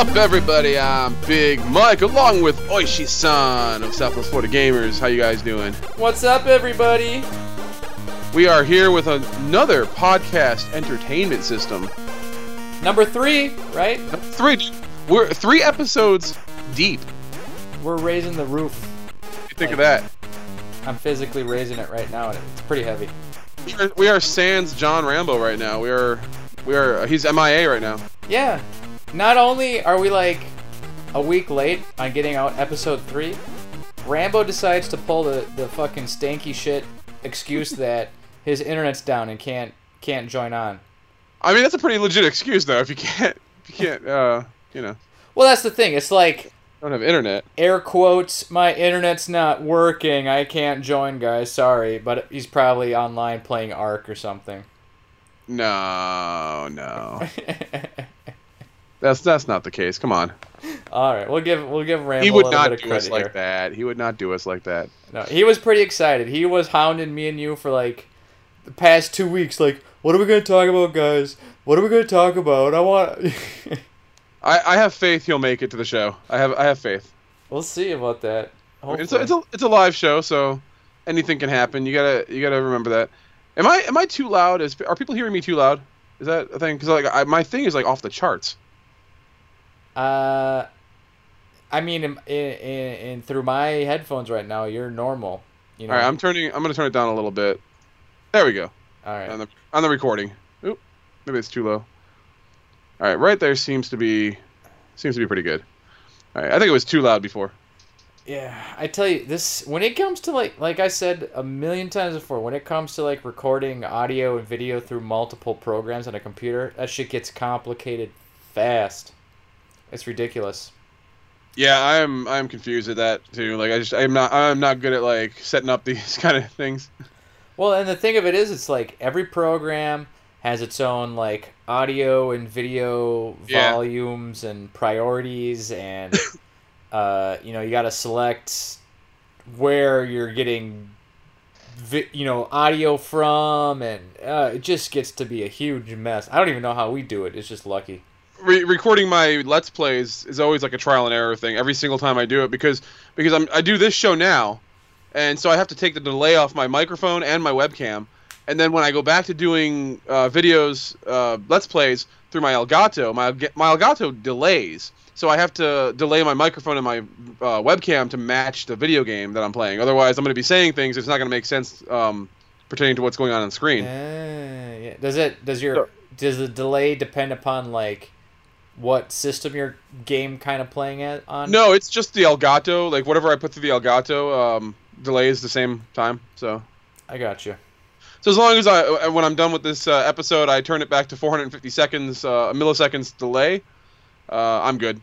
What's up, everybody? I'm Big Mike, along with Oishi-san of Southwest Florida Gamers. How you guys doing? What's up, everybody? We are here with another podcast entertainment system. Number three, right? Three, we're three episodes deep. We're raising the roof. You think of that? I'm physically raising it right now, and it's pretty heavy. We are, we are sans John Rambo right now. We are, we are. He's MIA right now. Yeah. Not only are we like a week late on getting out episode three, Rambo decides to pull the, the fucking stanky shit excuse that his internet's down and can't can't join on. I mean, that's a pretty legit excuse, though. If you can't, if you can't, uh, you know, Well, that's the thing. It's like I don't have internet. air quotes. My internet's not working. I can't join, guys. Sorry, but he's probably online playing Ark or something. No, no, that's that's not the case. Come on. All right, we'll give we'll give Rambo He would not do us like here. that. He would not do us like that. No, he was pretty excited. He was hounding me and you for like the past two weeks. Like, what are we gonna talk about, guys? What are we gonna talk about? I want. I, I have faith he'll make it to the show. I have I have faith. we'll see about that. It's a, it's a it's a live show, so anything can happen. You gotta you gotta remember that. Am I am I too loud? Is are people hearing me too loud? Is that a thing? Because like I, my thing is like off the charts. Uh, I mean, in, in, in through my headphones right now, you're normal. You know. All right, I'm turning. I'm gonna turn it down a little bit. There we go. All right. On the on the recording. Oop, maybe it's too low. All right, right there seems to be seems to be pretty good. All right, I think it was too loud before. Yeah, I tell you this when it comes to like like I said a million times before, when it comes to like recording audio and video through multiple programs on a computer, that shit gets complicated fast. It's ridiculous. Yeah, I'm I'm confused at that too. Like I just I'm not I'm not good at like setting up these kind of things. Well, and the thing of it is it's like every program has its own like audio and video Yeah. volumes and priorities and uh, you know, you got to select where you're getting vi- you know audio from and uh, it just gets to be a huge mess i don't even know how we do it it's just lucky Re- recording my let's plays is always like a trial and error thing every single time I do it because because I'm I do this show now, and so I have to take the delay off my microphone and my webcam, and then when I go back to doing uh, videos uh, let's plays through my Elgato, my my Elgato delays, so I have to delay my microphone and my uh, webcam to match the video game that I'm playing. Otherwise, I'm going to be saying things it's not going to make sense um, pertaining to what's going on on screen. Uh, yeah. does it does your So- does the delay depend upon like what system your game kind of playing at on No, it's just the Elgato. Like whatever I put through the Elgato, um, delays the same time. So, i got you so as long as I, uh, when I'm done with this uh, episode, I turn it back to 450 seconds, uh, milliseconds delay. Uh, I'm good,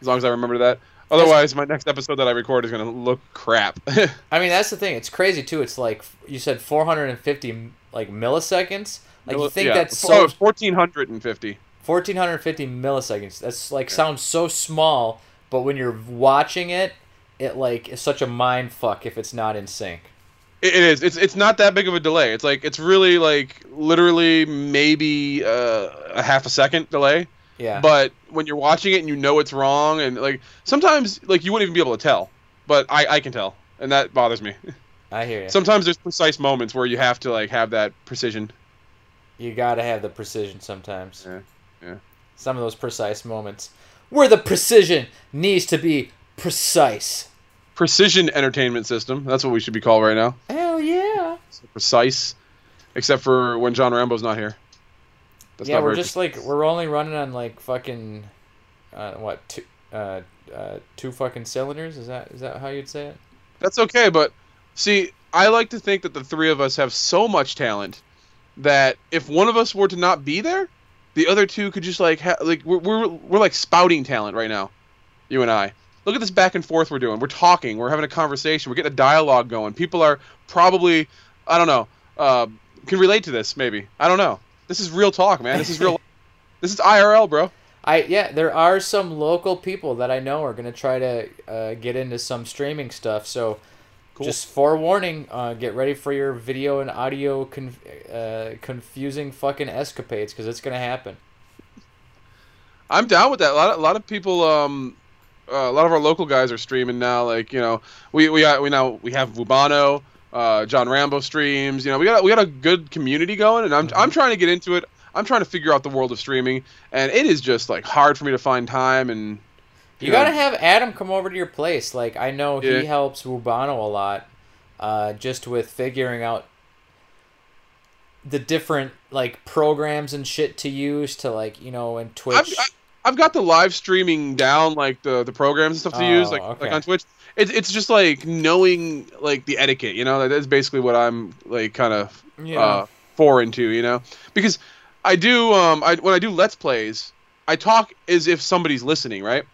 as long as I remember that. Otherwise, my next episode that I record is gonna look crap. I mean, that's the thing. It's crazy too. It's like you said, 450 like milliseconds. Like you think Yeah. that's Oh, so 1450. 1450 milliseconds. That's like sounds so small, but when you're watching it, it like is such a mind fuck if it's not in sync. It, is. It's it's not that big of a delay. It's like it's really like literally maybe uh, a half a second delay. Yeah. but when you're watching it and you know it's wrong and like sometimes like you wouldn't even be able to tell but i i can tell and that bothers me I hear you. sometimes there's precise moments where you have to like have that precision you gotta have the precision sometimes. Yeah, yeah. Some of those precise moments where the precision needs to be precise. precision entertainment system that's what we should be called right now Hell yeah. precise except for when john rambo's not here that's yeah, not we're just like we're only running on like fucking, uh, what two, uh, uh, two fucking cylinders? Is that is that how you'd say it? That's okay, but see, I like to think that the three of us have so much talent that if one of us were to not be there, the other two could just like ha- like we're, we're we're like spouting talent right now, you and I. Look at this back and forth we're doing. We're talking. We're having a conversation. We're getting a dialogue going. People are probably, I don't know, uh, can relate to this maybe. I don't know. This is real talk, man. This is real. this is IRL, bro. I yeah, there are some local people that I know are gonna try to uh, get into some streaming stuff. So, Cool. just forewarning, uh, get ready for your video and audio conf- uh, confusing fucking escapades because it's gonna happen. I'm down with that. A lot, of, a lot of people, um, uh, a lot of our local guys are streaming now. Like you know, we we got, we now we have Vubano, uh, John Rambo streams. You know, we got we got a good community going, and I'm Mhm. I'm trying to get into it. I'm trying to figure out the world of streaming, and it is just like hard for me to find time. And You gotta have Adam come over to your place. Like I know Yeah. he helps Wubano a lot, uh, just with figuring out the different like programs and shit to use to like you know and Twitch. I've, I- I've got the live streaming down, like the the programs and stuff to use, Oh, like okay. like on Twitch. It's it's just like knowing like the etiquette, you know. That's basically what I'm like kind of yeah. uh, foreign to, you know, because I do um I when I do let's plays, I talk as if somebody's listening, right?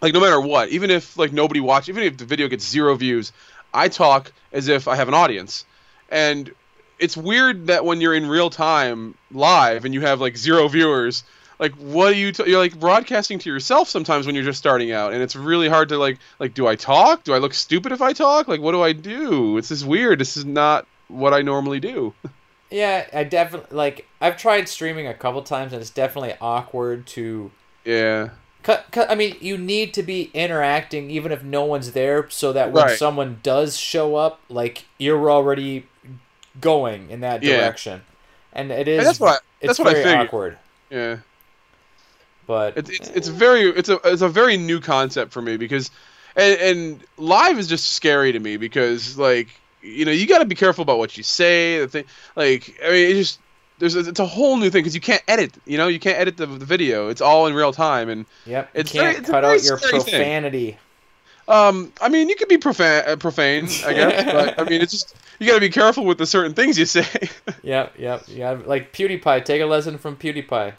Like no matter what, even if like nobody watch, even if the video gets zero views, I talk as if I have an audience, and it's weird that when you're in real time live and you have like zero viewers, like what do you t- you're like broadcasting to yourself sometimes when you're just starting out, and it's really hard to like like do I talk? Do I look stupid if I talk? Like what do I do? It's just weird. This is not what I normally do. Yeah, I definitely like. I've tried streaming a couple times, and it's definitely awkward to. Yeah. I mean, you need to be interacting even if no one's there, so that when Right. someone does show up, like you're already going in that Yeah. direction, and it is. And that's what I, it's that's what I very figured. awkward, yeah. but It's, it's it's very it's a it's a very new concept for me because and and live is just scary to me because like you know you got to be careful about what you say the thing like I mean it just there's a, it's a whole new thing because you can't edit you know you can't edit the, the video it's all in real time and yep, It's you can't it's cut out your thing. profanity. um I mean you can be profane uh, profane I guess but I mean it's just you got to be careful with the certain things you say Yep, yep, yeah. Like PewDiePie, take a lesson from PewDiePie.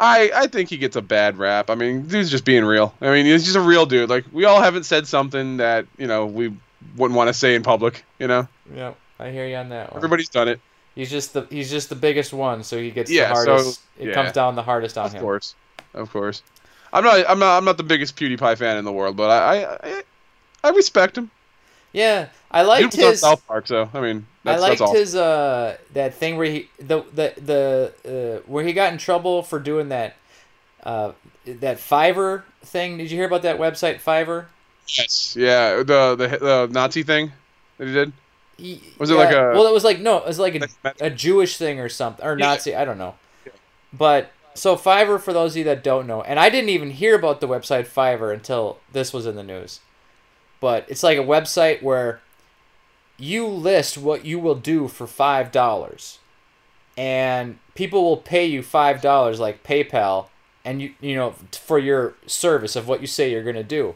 I I think he gets a bad rap. I mean, dude's just being real. I mean, he's just a real dude. Like we all haven't said something that you know we wouldn't want to say in public. You know, Yep, I hear you on that one. everybody's done it. He's just the he's just the biggest one, so he gets Yeah, the so, hardest. it yeah. comes down the hardest on Of him. Of course, of course. I'm not I'm not I'm not the biggest PewDiePie fan in the world, but I I I, I respect him. Yeah, I liked his. South Park, so I mean I liked his uh that thing where he the the the uh, where he got in trouble for doing that uh that Fiverr thing. Did you hear about that website Fiverr? Yes, yeah, the the the Nazi thing that he did. Was it like a- well? It was like no, it was like a, a Jewish thing or something or Yeah. Nazi. I don't know. But so Fiverr, for those of you that don't know, and I didn't even hear about the website Fiverr until this was in the news. But it's like a website where you list what you will do for five dollars, and people will pay you five dollars, like PayPal, and you you know for your service of what you say you're gonna do.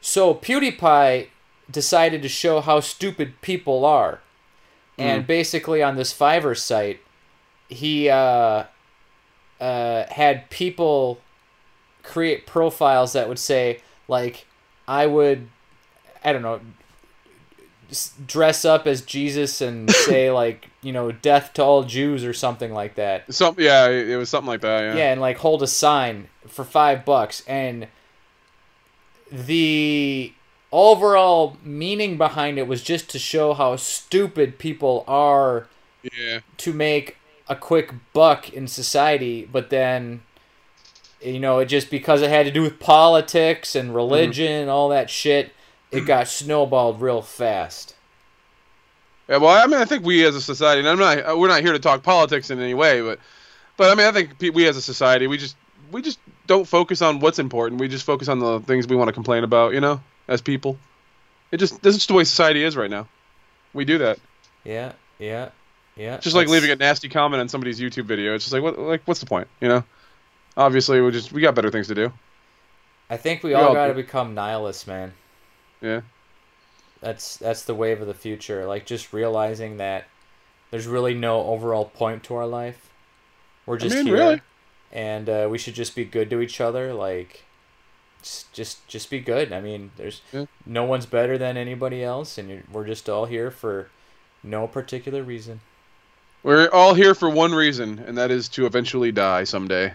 So PewDiePie decided to show how stupid people are. And basically on this Fiverr site, he uh, uh, had people create profiles that would say like I would I don't know dress up as Jesus and say like, you know, death to all Jews or something like that. Some yeah, it was something like that. Yeah. Yeah, and like hold a sign for five bucks. And the overall meaning behind it was just to show how stupid people are Yeah. to make a quick buck in society, but then you know, it just because it had to do with politics and religion and all that shit, it got snowballed real fast. Yeah, well, I mean, I think we as a society, and I'm not, uh, we're not here to talk politics in any way, but, but I mean, I think we as a society, we just, we just don't focus on what's important. We just focus on the things we want to complain about, you know, as people. It just, this is just the way society is right now. We do that. Yeah, yeah, yeah. Just like leaving a nasty comment on somebody's YouTube video. It's just like, what, like, what's the point, you know? Obviously, we just, we got better things to do. I think we We all all got to become nihilists, man. Yeah. That's that's the wave of the future. Like just realizing that there's really no overall point to our life. We're just mean, here, really. and uh, we should just be good to each other. Like, just just just be good. I mean, there's Yeah. no one's better than anybody else, and we're just all here for no particular reason. We're all here for one reason, and that is to eventually die someday.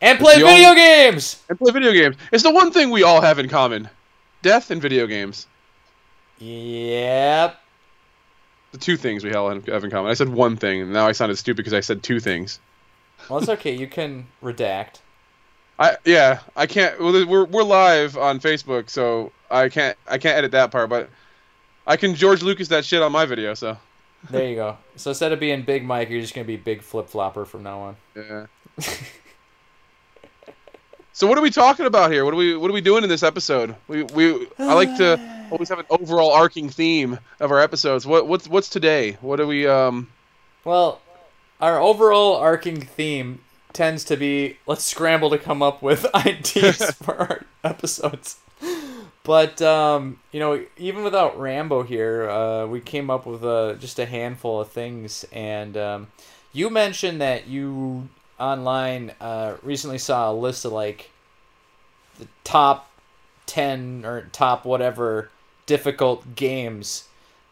And play video only- games. And play video games. It's the one thing we all have in common. Death and video games. Yep. The two things we all have in common. I said one thing, and now I sounded stupid because I said two things. Well, it's okay. You can redact. I yeah, I can't. Well, we're we're live on Facebook, so I can't I can't edit that part, but I can George Lucas that shit on my video. So There you go. So instead of being Big Mike, you're just gonna be Big Flip Flopper from now on. yeah. so what are we talking about here? What are we what are we doing in this episode? We we I like to always have an overall arcing theme of our episodes. What what's what's today? What are we um? Well, our overall arcing theme tends to be let's scramble to come up with ideas for our episodes. But um, you know, even without Rambo here, uh, we came up with uh, just a handful of things. And um, you mentioned that you online uh, recently saw a list of like the top ten or top whatever difficult games.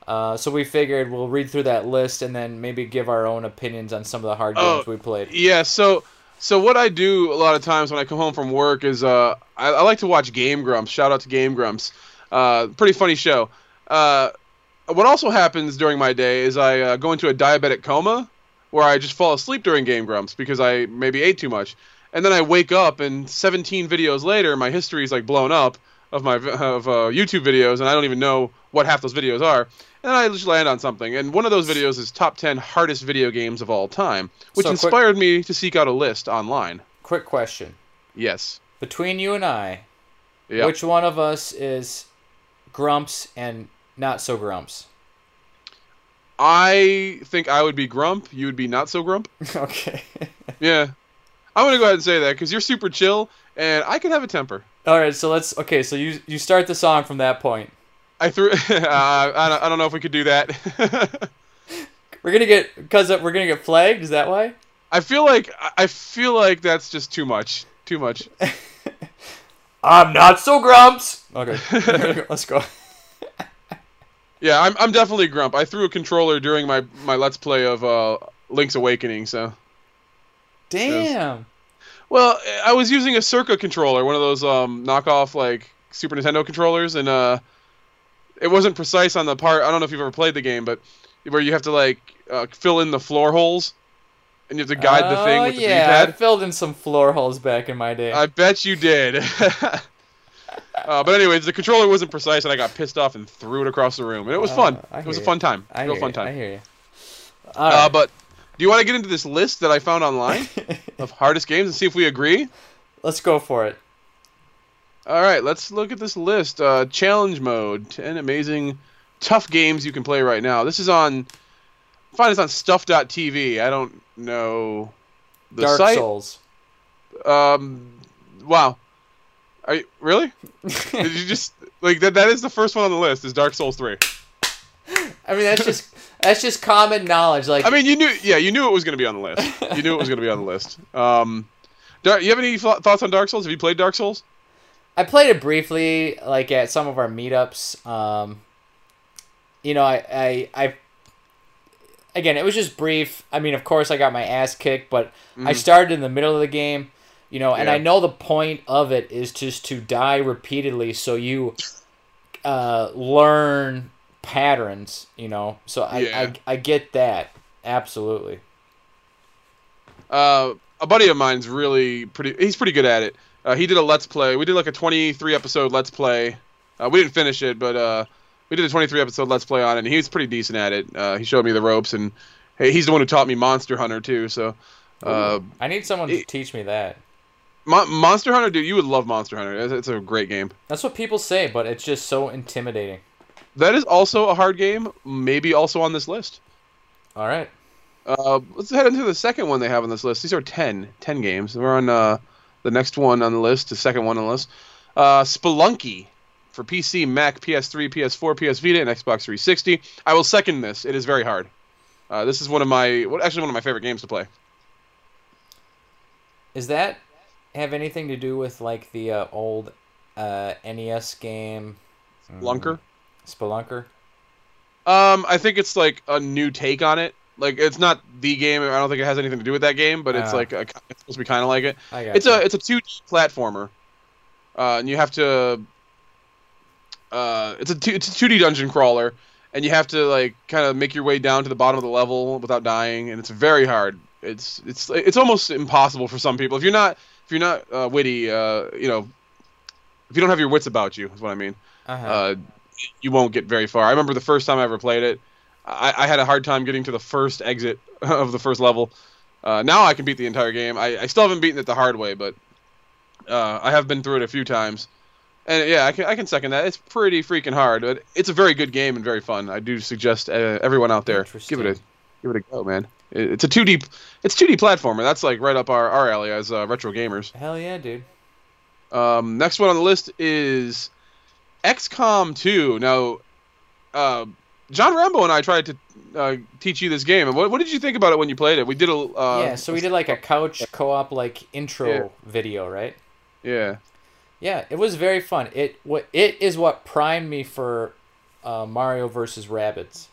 Uh, so we figured we'll read through that list and then maybe give our own opinions on some of the hard Oh, games we played. Yeah, so so what I do a lot of times when I come home from work is uh I, I like to watch Game Grumps. Shout out to Game Grumps. Uh, pretty funny show. Uh, what also happens during my day is I uh, go into a diabetic coma where I just fall asleep during Game Grumps because I maybe ate too much, and then I wake up and 17 videos later my history is like blown up of my of uh, YouTube videos and I don't even know what half those videos are. And I just land on something, and one of those videos is top 10 hardest video games of all time, which So quick- inspired me to seek out a list online. Quick question: Yes. between you and I, Yeah. which one of us is Grumps and not so Grumps? I think I would be Grump. You would be not so Grump. okay. Yeah. I'm gonna go ahead and say that because you're super chill, and I can have a temper. All right. So let's. Okay. So you you start the song from that point. I threw. uh, I, don't, I don't know if we could do that. We're gonna get because we're gonna get flagged. Is that why? I feel like I feel like that's just too much. Too much. I'm not so Grumps. Okay. let's go. Yeah, I'm, I'm definitely Grump. I threw a controller during my, my Let's Play of uh, Link's Awakening, so. Damn. Well, I was using a Circa controller, one of those um, knockoff like Super Nintendo controllers, and uh, it wasn't precise on the part. I don't know if you've ever played the game, but where you have to like uh, fill in the floor holes, and you have to guide the thing Oh, with the yeah, D-pad. I filled in some floor holes back in my day. I bet you did. uh, but anyways, the controller wasn't precise, and I got pissed off and threw it across the room, and it was Uh, fun. It was a fun time. I Real hear fun you, time. I hear you. Uh, but do you want to get into this list that I found online of hardest games and see if we agree? Let's go for it. All right, let's look at this list. Uh, challenge mode: ten amazing, tough games you can play right now. This is on. Find this on Stuff.tv. I don't know the Dark site. Souls. Um, wow. Are you really? Did you just like that? That is the first one on the list. Is Dark Souls three? I mean, that's just that's just common knowledge. Like, I mean, you knew, yeah, you knew it was going to be on the list. You knew it was going to be on the list. Um, Dar- you have any thoughts on Dark Souls? Have you played Dark Souls? I played it briefly, like at some of our meetups. Um, you know, I, I, I, again, it was just brief. I mean, of course, I got my ass kicked, but I Mhm. started in the middle of the game. You know, and Yeah. I know the point of it is just to die repeatedly, so you uh, learn patterns. You know, so I, Yeah. I, I get that absolutely. Uh, a buddy of mine's really pretty. He's pretty good at it. Uh, he did a let's play. We did like a 23 episode let's play. Uh, we didn't finish it, but uh, we did a 23 episode let's play on it. And he was pretty decent at it. Uh, he showed me the ropes, and hey, he's the one who taught me Monster Hunter too. So, uh, I need someone to teach me that. Mon- Monster Hunter, dude, you would love Monster Hunter. It's, it's a great game. That's what people say, but it's just so intimidating. That is also a hard game. Maybe also on this list. All right. Uh, let's head into the second one they have on this list. These are 10, 10 games. We're on uh, the next one on the list, the second one on the list. Uh, Spelunky for PC, Mac, PS3, PS4, PS Vita, and Xbox 360. I will second this. It is very hard. Uh, this is one of my, what actually one of my favorite games to play. Is that have anything to do with like the uh, old uh, NES game Lunker. Spelunker? Um, I think it's like a new take on it. Like it's not the game. I don't think it has anything to do with that game, but it's Ah. like a, it's supposed to be kind of like it. It's you. a it's a 2D platformer, uh, and you have to. Uh, it's a two, it's a 2D dungeon crawler, and you have to like kind of make your way down to the bottom of the level without dying, and it's very hard. It's it's it's almost impossible for some people. If you're not if if you're not uh, witty, uh, you know, if you don't have your wits about you, is what I mean. Uh-huh. Uh, you won't get very far. I remember the first time I ever played it, I, I had a hard time getting to the first exit of the first level. Uh, now I can beat the entire game. I, I still haven't beaten it the hard way, but uh, I have been through it a few times. And yeah, I can, I can second that. It's pretty freaking hard, but it's a very good game and very fun. I do suggest uh, everyone out there give it a give it a go, man. It, it's a 2D it's 2D platformer. That's like right up our, our alley as uh, retro gamers. Hell yeah, dude. Um, next one on the list is XCOM 2. Now, uh, John Rambo and I tried to uh, teach you this game. And what, what did you think about it when you played it? We did a uh, yeah. So we did like a couch co-op like intro Yeah. video, right? yeah. Yeah, it was very fun. It what it is what primed me for uh, Mario versus Rabbids.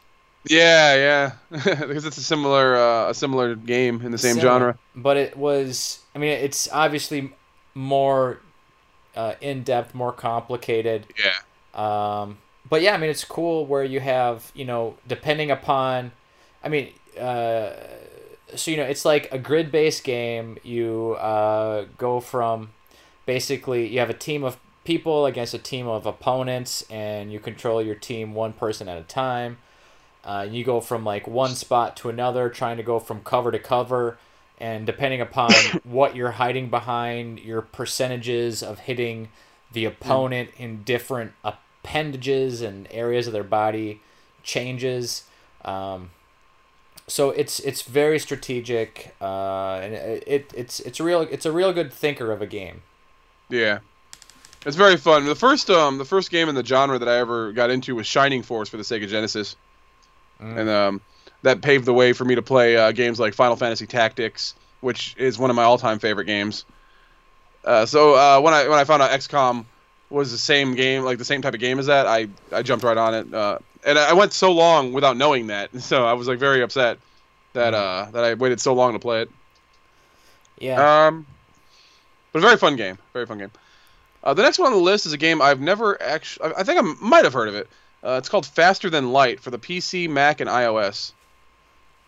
Yeah, yeah, because it's a similar uh, a similar game in the same Similar. genre. But it was. I mean, it's obviously more uh, in depth, more complicated. Yeah, Um, but yeah, I mean, it's cool where you have, you know, depending upon, I mean, uh, so, you know, it's like a grid based game. You uh, go from basically, you have a team of people against a team of opponents, and you control your team one person at a time. Uh, you go from like one spot to another, trying to go from cover to cover. And depending upon what you're hiding behind, your percentages of hitting the opponent in different appendages and areas of their body changes. Um, so it's it's very strategic, uh, and it, it it's it's a real it's a real good thinker of a game. yeah, it's very fun. The first um the first game in the genre that I ever got into was Shining Force for the Sega Genesis, Mm. and um that paved the way for me to play uh, games like Final Fantasy Tactics, which is one of my all time favorite games. Uh, so uh, when I when I found out XCOM was the same game, like the same type of game as that, I, I jumped right on it. Uh, and I went so long without knowing that, so I was like very upset that uh, that I waited so long to play it. Yeah, Um, but a very fun game, very fun game. Uh, the next one on the list is a game I've never actually. I I think I might have heard of it. Uh, it's called Faster Than Light for the PC, Mac, and iOS.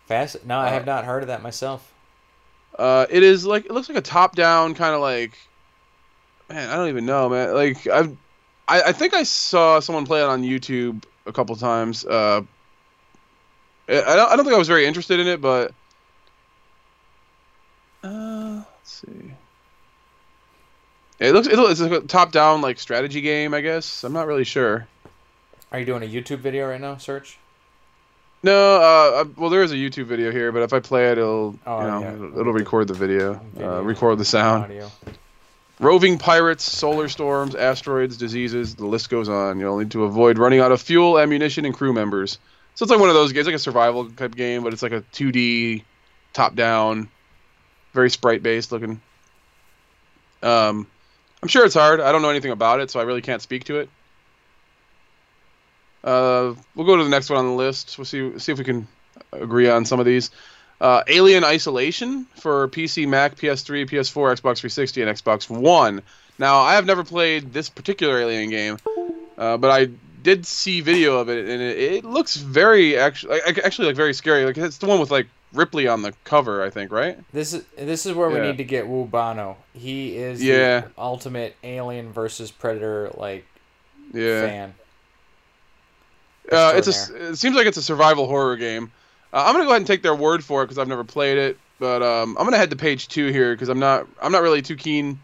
fast. No, I have uh, not heard of that myself. Uh, it is like it looks like a top-down kind of like, man, I don't even know, man. Like I've, I, I think I saw someone play it on YouTube a couple times. Uh, I don't, I don't think I was very interested in it, but uh, let's see. It looks it looks it's like a top-down like strategy game, I guess. I'm not really sure. Are you doing a YouTube video right now? Search. No, uh, uh, well, there is a YouTube video here, but if I play it, it'll Oh, you know yeah. it'll, it'll record the video, Video. Uh, record the sound. Audio. Roving pirates, solar storms, asteroids, diseases, the list goes on. You'll need to avoid running out of fuel, ammunition, and crew members. So it's like one of those games, like a survival type game, but it's like a 2D, top down, very sprite based looking. Um, I'm sure it's hard. I don't know anything about it, so I really can't speak to it. Uh, we'll go to the next one on the list. We'll see see if we can agree on some of these. Uh, Alien Isolation for PC, Mac, PS3, PS4, Xbox 360, and Xbox One. Now, I have never played this particular Alien game, uh, but I did see video of it, and it, it looks very actually, like, actually like very scary. Like it's the one with like Ripley on the cover, I think, right? This is this is where we need to get Wu Bano. He is Yeah. the ultimate alien versus predator like Yeah. fan. Uh, it's a. It seems like it's a survival horror game. Uh, I'm gonna go ahead and take their word for it because I've never played it. But um, I'm gonna head to page two here because I'm not. I'm not really too keen.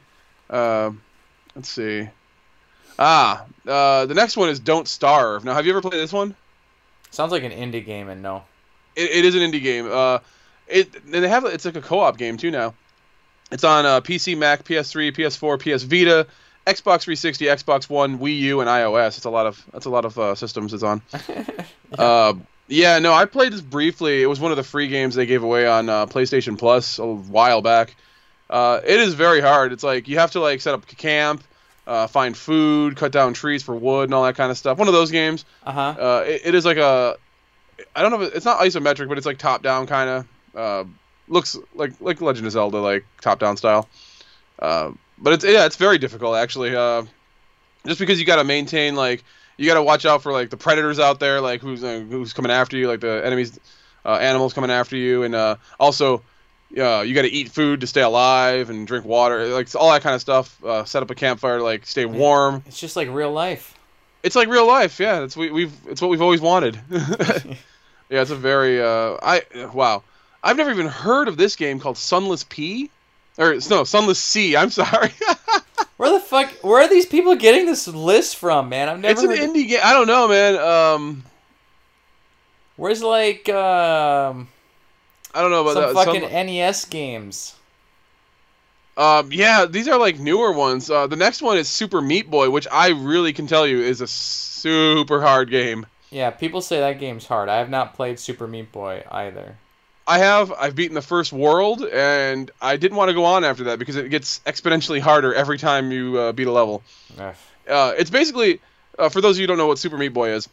Uh, let's see. Ah, uh, the next one is Don't Starve. Now, have you ever played this one? Sounds like an indie game, and no. It, it is an indie game. Uh, it and they have it's like a co-op game too now. It's on uh, PC, Mac, PS3, PS4, PS Vita, Xbox 360, Xbox One, Wii U, and iOS. It's a lot of that's a lot of uh, systems it's on. Uh, yeah, no, I played this briefly. It was one of the free games they gave away on uh, PlayStation Plus a while back. Uh, it is very hard. It's like you have to like set up camp, uh, find food, cut down trees for wood, and all that kind of stuff. One of those games. Uh huh. Uh, it, it is like a, I don't know, if it, it's not isometric, but it's like top down kind of. Uh, looks like like Legend of Zelda, like top down style. Uh, but it's yeah, it's very difficult actually. Uh, just because you got to maintain like you got to watch out for like the predators out there, like who's uh, who's coming after you, like the enemies, uh, animals coming after you, and uh, also uh, you got to eat food to stay alive and drink water, like all that kind of stuff. Uh, set up a campfire to like stay warm. It's just like real life. It's like real life, yeah. It's we, we've it's what we've always wanted. yeah, it's a very uh, I wow. I've never even heard of this game called Sunless P, or no Sunless Sea. I'm sorry. Where the fuck? Where are these people getting this list from, man? I've never. it's an indie game. I don't know, man. Um, Where's like um I don't know about some that. fucking Sun- NES games? Um, yeah, these are like newer ones. Uh, the next one is Super Meat Boy, which I really can tell you is a super hard game. Yeah, people say that game's hard. I have not played Super Meat Boy either. I have. I've beaten the first world, and I didn't want to go on after that because it gets exponentially harder every time you uh, beat a level. Uh, it's basically, uh, for those of you who don't know what Super Meat Boy is,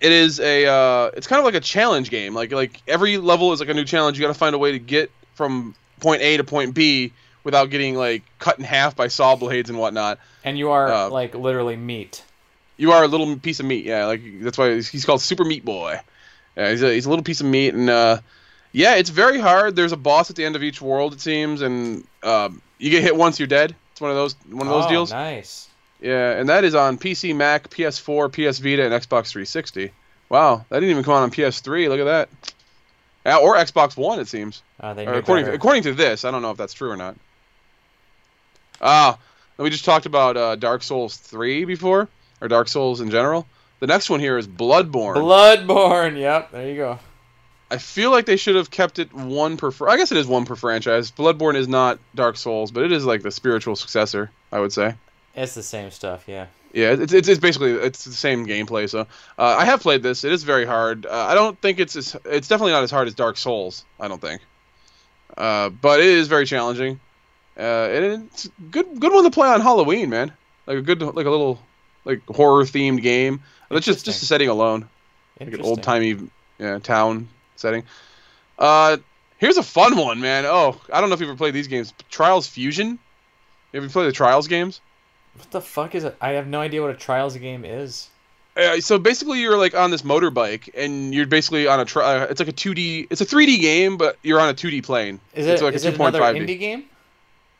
it is a. Uh, it's kind of like a challenge game. Like like every level is like a new challenge. You got to find a way to get from point A to point B without getting like cut in half by saw blades and whatnot. And you are Uh, like literally meat. You are a little piece of meat, yeah. Like that's why he's he's called Super Meat Boy. Yeah, he's a he's a little piece of meat, and uh, yeah, it's very hard. There's a boss at the end of each world, it seems, and um, you get hit once, you're dead. It's one of those one of those oh, deals. Nice. Yeah, and that is on PC, Mac, PS4, PS Vita, and Xbox 360. Wow, that didn't even come out on PS3. Look at that. Yeah, or Xbox One, it seems. Uh, they according better. according to this, I don't know if that's true or not. Ah, we just talked about uh, Dark Souls 3 before, or Dark Souls in general. The next one here is Bloodborne. Bloodborne. Yep. There you go. I feel like they should have kept it one per. Fr- I guess it is one per franchise. Bloodborne is not Dark Souls, but it is like the spiritual successor. I would say. It's the same stuff. Yeah. Yeah, it's, it's, it's basically it's the same gameplay. So uh, I have played this. It is very hard. Uh, I don't think it's as, it's definitely not as hard as Dark Souls. I don't think, uh, but it is very challenging. Uh, and it's a good good one to play on Halloween, man. Like a good like a little like horror themed game. That's just just the setting alone, like an old timey yeah, town setting. Uh, here's a fun one, man. Oh, I don't know if you've ever played these games. Trials Fusion. Have you played the Trials games? What the fuck is it? I have no idea what a Trials game is. Uh, so basically, you're like on this motorbike, and you're basically on a. Tri- uh, it's like a 2D. It's a 3D game, but you're on a 2D plane. Is It's it, like a is it another 2.5D. indie game?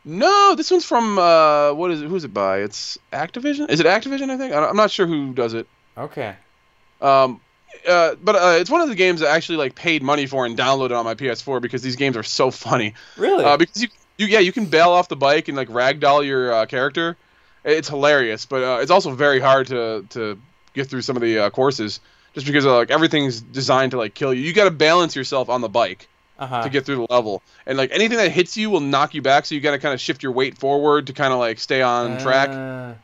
No, this one's from. Uh, what is it? Who's it by? It's Activision. Is it Activision? I think. I I'm not sure who does it. Okay. Um, uh, but uh, it's one of the games that I actually like paid money for and downloaded on my PS4 because these games are so funny. Really? Uh, because you, you, yeah, you can bail off the bike and like ragdoll your uh, character. It's hilarious, but uh, it's also very hard to to get through some of the uh, courses just because like everything's designed to like kill you. You got to balance yourself on the bike uh huh. to get through the level, and like anything that hits you will knock you back. So you got to kind of shift your weight forward to kind of like stay on track. Uh,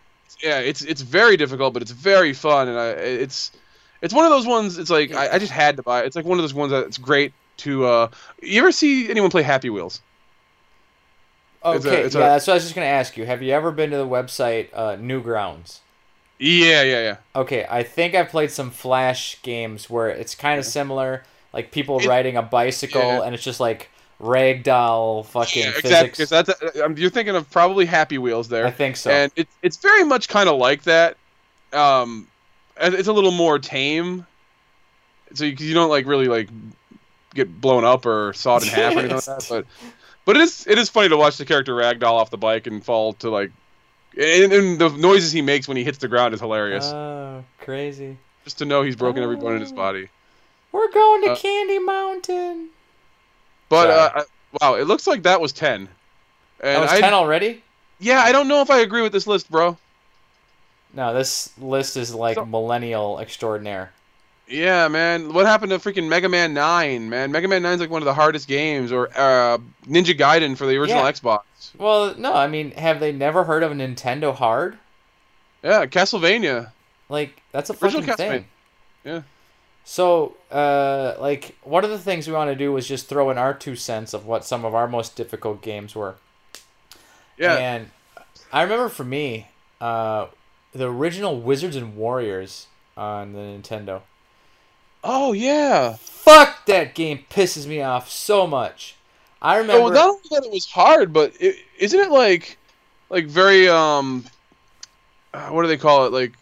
Yeah, it's it's very difficult, but it's very fun, and I, it's it's one of those ones. It's like I, I just had to buy. it. It's like one of those ones that's great to. uh You ever see anyone play Happy Wheels? It's a- okay. it's yeah, that's what I was just gonna ask you. Have you ever been to the website uh, Newgrounds? Yeah, yeah, yeah. Okay, I think I've played some Flash games where it's kind of similar, like people It- riding a bicycle, yeah. and it's just like ragdoll fucking Yeah, physics. exactly. that's uh, um, you're thinking of probably Happy Wheels there, I think so. and it's it's very much kind of like that. Um, it's a little more tame, so you, you don't like really like get blown up or sawed in half or anything like that. But but it is it is funny to watch the character ragdoll off the bike and fall to like, and, and the noises he makes when he hits the ground is hilarious. Oh, crazy. Just to know he's broken every bone in his body. We're going to Uh, Candy Mountain. But uh, I- wow, it looks like that was ten. And That was I, ten already. yeah, I don't know if I agree with this list, bro. No, this list is like So- millennial extraordinaire. Yeah, man. What happened to freaking Mega Man 9, man? Mega Man 9 is like one of the hardest games, or uh, Ninja Gaiden for the original Yeah. Xbox. Well, no, I mean, have they never heard of a Nintendo Hard? Yeah, Castlevania. Like that's a Original fucking thing. Yeah. So, uh, like, one of the things we want to do was just throw in our two cents of what some of our most difficult games were. Yeah, And I remember for me, uh, the original Wizards and Warriors on the Nintendo. Oh yeah. Fuck that game pisses me off so much. I remember. Oh, not only that it was hard, but isn't it like, like very um, uh, what do they call it? Like,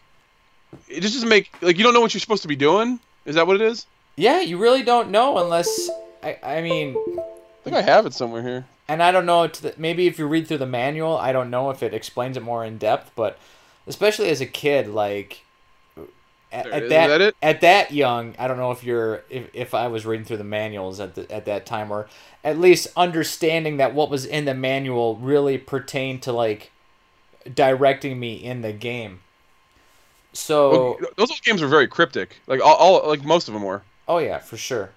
it just doesn't make like you don't know what you're supposed to be doing. Is that what it is? Yeah, you really don't know unless I I mean I think I have it somewhere here. and I don't know. The, maybe if you read through the manual, I don't know if it explains it more in depth. But especially as a kid, like at, at that, that at that young, I don't know if you're if, if I was reading through the manuals at the, at that time, or at least understanding that what was in the manual really pertained to like directing me in the game. So. Well, those old games were very cryptic. Like all, all like most of them were. Oh yeah, for sure.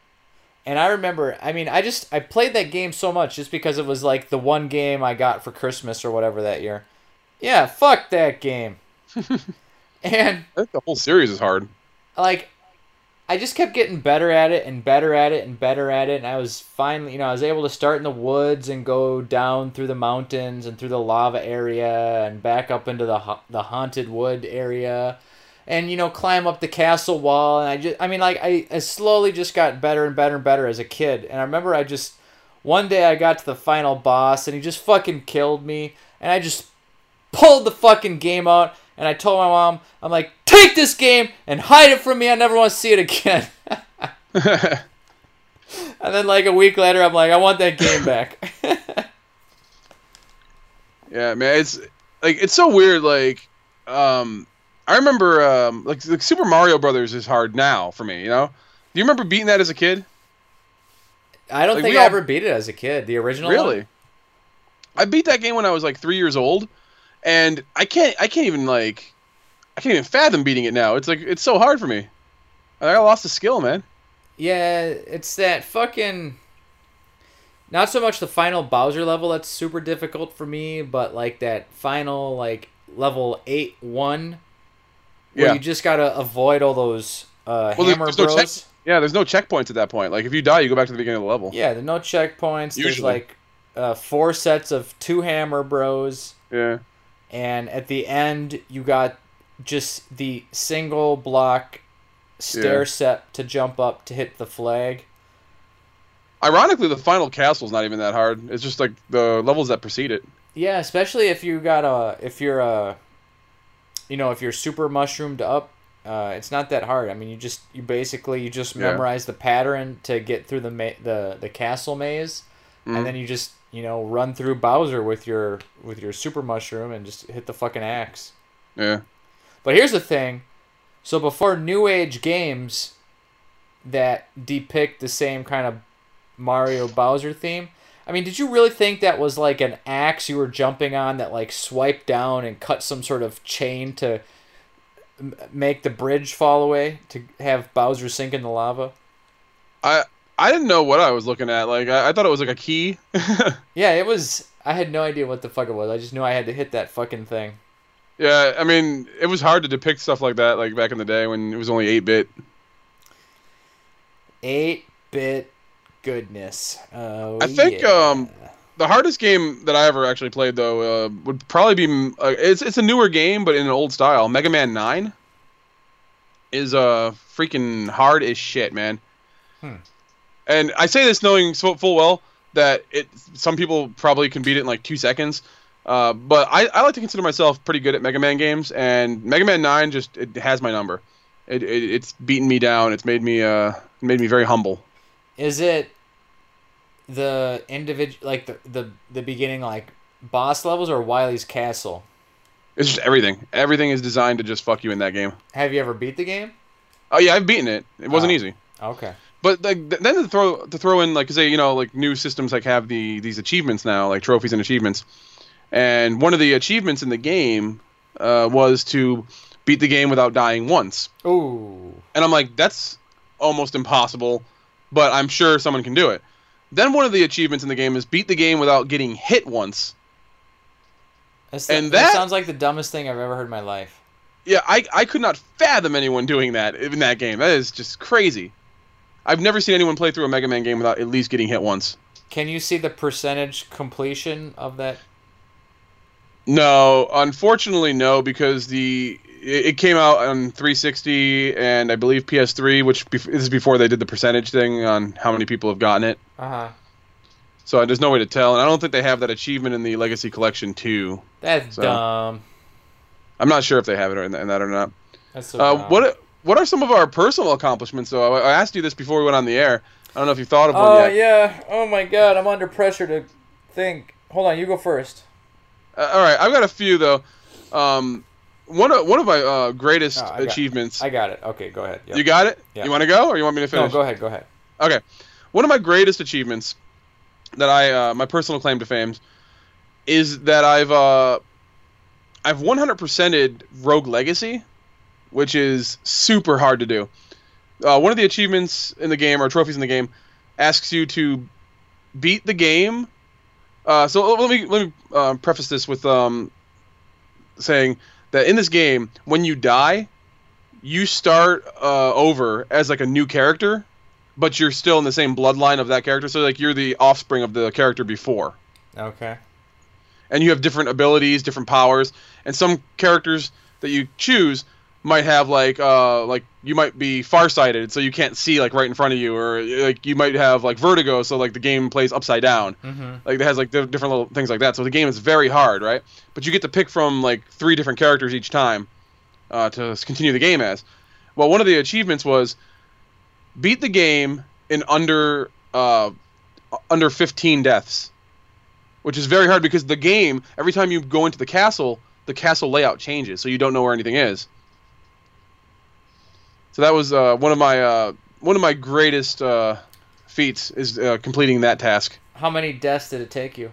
And I remember, I mean, I just I played that game so much just because it was like the one game I got for Christmas or whatever that year. Yeah, fuck that game. and I think the whole series is hard. like I just kept getting better at it and better at it and better at it and I was finally, you know, I was able to start in the woods and go down through the mountains and through the lava area and back up into the the haunted wood area and you know climb up the castle wall and I just I mean like I, I slowly just got better and better and better as a kid and I remember I just one day I got to the final boss and he just fucking killed me and I just pulled the fucking game out and I told my mom I'm like take this game and hide it from me I never want to see it again and then like a week later I'm like I want that game back Yeah, man, it's like it's so weird. Like, um, I remember um, like, like Super Mario Brothers is hard now for me. You know, do you remember beating that as a kid? I don't Like, think I all- ever beat it as a kid the original Really? one? I beat that game when I was like three years old, and I can't I can't even like I can't even fathom beating it now. It's like it's so hard for me. I lost the skill, man. Yeah, it's that fucking. Not so much the final Bowser level that's super difficult for me, but like that final like level eight one, where Yeah. you just gotta avoid all those uh, Well, there's- hammer there's no bros. Yeah, there's no checkpoints at that point. Like if you die, you go back to the beginning of the level. Yeah, there's no checkpoints. Usually. There's like uh, four sets of two hammer bros, Yeah. And at the end you got just the single block stair Yeah. set to jump up to hit the flag. Ironically, the final castle's not even that hard. It's just like the levels that precede it. Yeah, especially if you got a if you're a you know, if you're super mushroomed up, uh, it's not that hard. I mean, you just you basically you just Yeah. memorize the pattern to get through the ma- the the castle maze, Mhm. and then you just you know run through Bowser with your with your super mushroom and just hit the fucking axe. Yeah. But here's the thing. So before new age games that depict the same kind of Mario Bowser theme, I mean, did you really think that was like an axe you were jumping on that like swiped down and cut some sort of chain to m- make the bridge fall away to have Bowser sink in the lava? I I didn't know what I was looking at. Like I, I thought it was like a key. Yeah, it was. I had no idea what the fuck it was. I just knew I had to hit that fucking thing. yeah, I mean, it was hard to depict stuff like that like back in the day when it was only 8 bit. 8 bit goodness. Oh, I think, yeah. um, The hardest game that I ever actually played though uh, would probably be uh, it's it's a newer game but in an old style. Mega Man 9 is uh freaking hard as shit, man. Hmm. And I say this knowing so full well that it some people probably can beat it in like 2 seconds. Uh, but I, I like to consider myself pretty good at Mega Man games, and Mega Man 9 just it has my number. It, it it's beaten me down. It's made me uh made me very humble. Is it the individual like the, the the beginning like boss levels or Wily's castle? It's just everything. Everything is designed to just fuck you in that game. Have you ever beat the game? Oh yeah, I've beaten it. It wasn't Oh. easy. Okay. But like then to throw to throw in like say you know like new systems like have the these achievements now like trophies and achievements, and one of the achievements in the game uh, was to beat the game without dying once. Ooh. And I'm like that's almost impossible, but I'm sure someone can do it. Then one of the achievements in the game is beat the game without getting hit once. That's And that, that- sounds like the dumbest thing I've ever heard in my life. Yeah, I I could not fathom anyone doing that in that game. That is just crazy. I've never seen anyone play through a Mega Man game without at least getting hit once. Can you see the percentage completion of that? No, unfortunately, no, because the it, came out on 360 and I believe PS3, which is before they did the percentage thing on how many people have gotten it. Uh huh. So there's no way to tell, and I don't think they have that achievement in the Legacy Collection too. That's So- dumb. I'm not sure if they have it in that, in that or not. That's so Uh, dumb. what what are some of our personal accomplishments? Though I, asked you this before we went on the air. I don't know if you thought of one Oh yet. yeah. Oh my god, I'm under pressure to think. Hold on, you go first. Uh, all right, I've got a few though. Um, one of one of my uh, greatest Oh, I achievements. I got it. Okay, go ahead. Yep. You got it. Yeah. You want to go, or you want me to no, finish? go ahead. Go ahead. Okay. One of my greatest achievements that I uh, my personal claim to fame is that I've uh, I've 100%ed Rogue Legacy, which is super hard to do. Uh, one of the achievements in the game or trophies in the game asks you to beat the game. Uh, so let me let me uh, preface this with um, saying that in this game, when you die, you start uh, over as like a new character, but you're still in the same bloodline of that character. So like you're the offspring of the character before, Okay. and you have different abilities, different powers, and some characters that you choose might have like uh like you might be farsighted so you can't see like right in front of you or like you might have like vertigo so like the game plays upside down. Mm-hmm. like it has like di- different little things like that so the game is very hard right? But you get to pick from like three different characters each time uh, to continue the game as. Well one of the achievements was beat the game in under uh, under 15 deaths which is very hard because the game every time you go into the castle the castle layout changes so you don't know where anything is so that was uh, one of my uh, one of my greatest uh, feats is uh, completing that task How many deaths did it take you?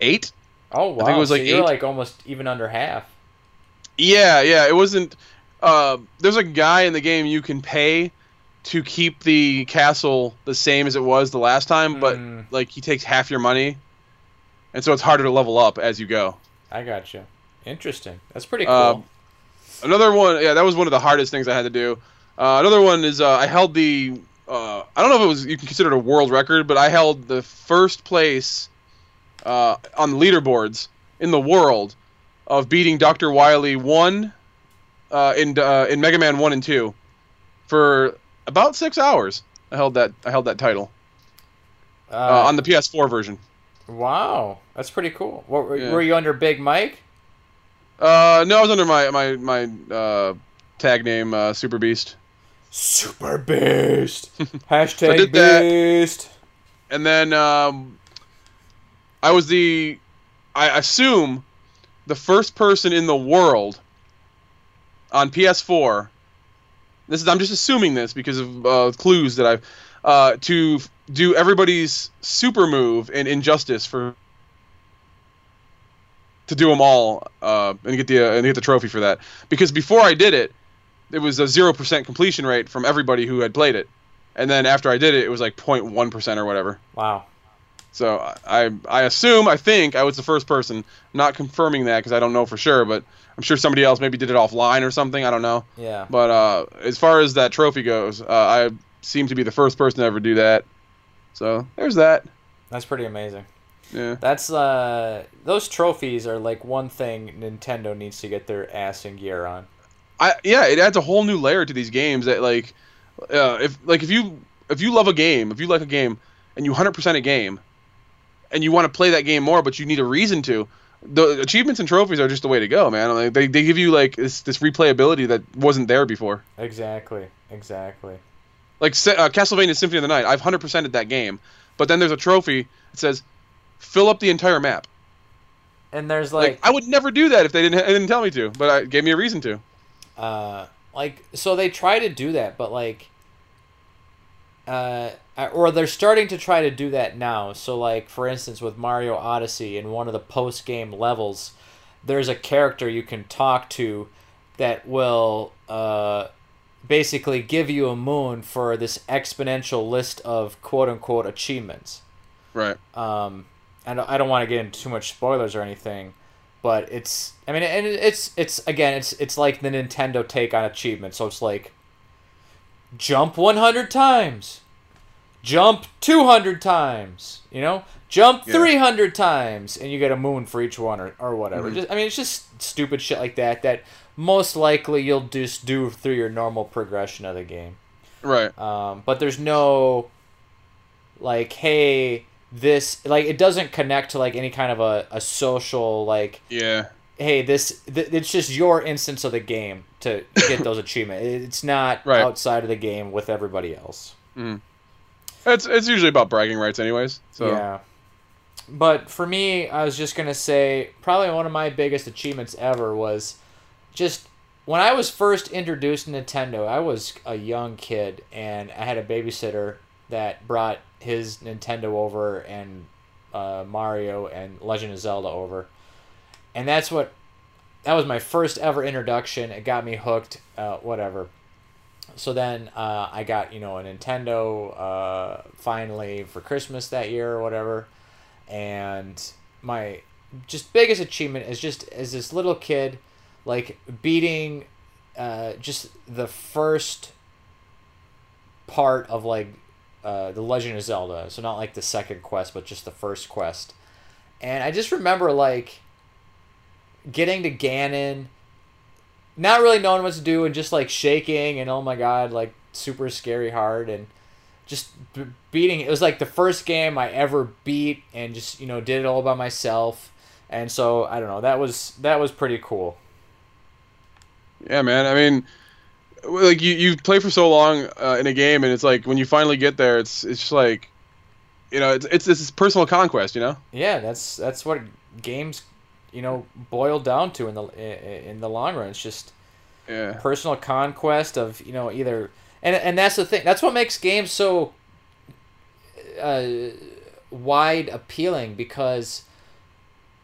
eight Oh wow. I think it was so like you're eight. like almost even under half. Yeah, yeah. It wasn't. Uh, there's a guy in the game you can pay to keep the castle the same as it was the last time, but Mm. like he takes half your money, and so it's harder to level up as you go. I got you. Interesting. That's pretty cool. Uh, Another one, yeah, that was one of the hardest things I had to do. Uh, another one is uh, I held the. Uh, I don't know if it was you can consider it a world record, but I held the first place uh, on the leaderboards in the world of beating Dr. Wily one uh, in uh, in Mega Man one and two for about six hours. I held that I held that title uh, uh, on the PS4 version. wow, that's pretty cool. What, Yeah. were you under Big Mike? Uh, no, I was under my my my uh, tag name uh, Super Beast. Super Beast. Hashtag that. Beast. and then um, I was the, I assume, the first person in the world on PS4. This is I'm just assuming this because of uh, clues that I've uh, to f- do everybody's super move in Injustice for to do them all uh, and get the uh, and get the trophy for that because before I did it, it was a zero percent completion rate from everybody who had played it, and then after I did it, it was like 0.1 percent or whatever. Wow. So I I assume I think I was the first person. I'm not confirming that because I don't know for sure, but I'm sure somebody else maybe did it offline or something. I don't know. Yeah. But uh, as far as that trophy goes, uh, I seem to be the first person to ever do that. So there's that. That's pretty amazing. Yeah. That's uh those trophies are like one thing Nintendo needs to get their ass in gear on. I yeah, it adds a whole new layer to these games that like, uh, if like if you if you love a game, if you like a game, and you 100% a game, and you want to play that game more, but you need a reason to. The achievements and trophies are just the way to go, man. Like, they, they give you like this this replayability that wasn't there before. Exactly. Exactly. Like uh, Castlevania Symphony of the Night, I've 100%ed that game, but then there's a trophy that says fill up the entire map. And there's Like, like, I would never do that if they didn't they didn't tell me to, but I it gave me a reason to. uh like so they try to do that but like uh or they're starting to try to do that now so like for instance with mario odyssey in one of the post game levels there's a character you can talk to that will uh basically give you a moon for this exponential list of quote unquote achievements Right. um, and I don't want to get into too much spoilers or anything, but it's I mean and it's it's again it's it's like the Nintendo take on achievement. So it's like jump 100 times, jump 200 times, you know, jump Yeah. 300 times, and you get a moon for each one or, or whatever. Mhm. Just I mean it's just stupid shit like that that most likely you'll just do through your normal progression of the game. Right. Um, but there's no like, hey, this like it doesn't connect to like any kind of a, a social like, Yeah. hey, this th- it's just your instance of the game to get those achievements. It's not Right. outside of the game with everybody else. Mhm. It's it's usually about bragging rights, anyways. So Yeah. But for me, I was just gonna say probably one of my biggest achievements ever was just when I was first introduced to Nintendo. I was a young kid, and I had a babysitter that brought his Nintendo over and uh, Mario and Legend of Zelda over, and that's what that was my first ever introduction. It got me hooked. Uh, whatever. So then uh, I got you know a Nintendo uh, finally for Christmas that year or whatever, and my just biggest achievement is just as this little kid, like beating, uh, just the first part of like uh, the Legend of Zelda. So not like the second quest, but just the first quest. And I just remember like getting to Ganon, not really knowing what to do, and just like shaking and oh my god, like super scary hard and just b- beating. It was like the first game I ever beat, and just you know did it all by myself. And so I don't know. That was that was pretty cool. yeah, man. I mean, like you you play for so long uh, in a game, and it's like when you finally get there, it's it's just like, you know, it's it's this personal conquest, you know. Yeah, that's that's what games, you know, boil down to in the in, in the long run. It's just Yeah. personal conquest of you know either and and that's the thing. That's what makes games so uh, wide appealing because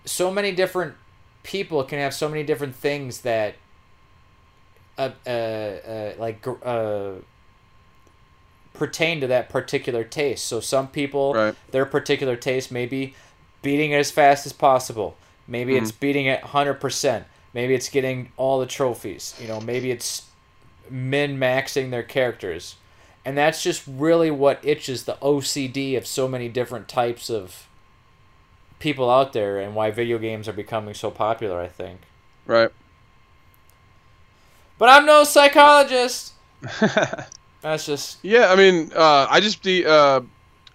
so many different people can have so many different things that uh, uh, uh, like uh, pertain to that particular taste. So some people Right. their particular taste may be beating it as fast as possible. Maybe it's beating it 100%. Maybe it's getting all the trophies. You know, maybe it's min maxing their characters. And that's just really what itches the OCD of so many different types of people out there and why video games are becoming so popular, I think. Right. But I'm no psychologist. That's just yeah, I mean, uh, I just beat uh,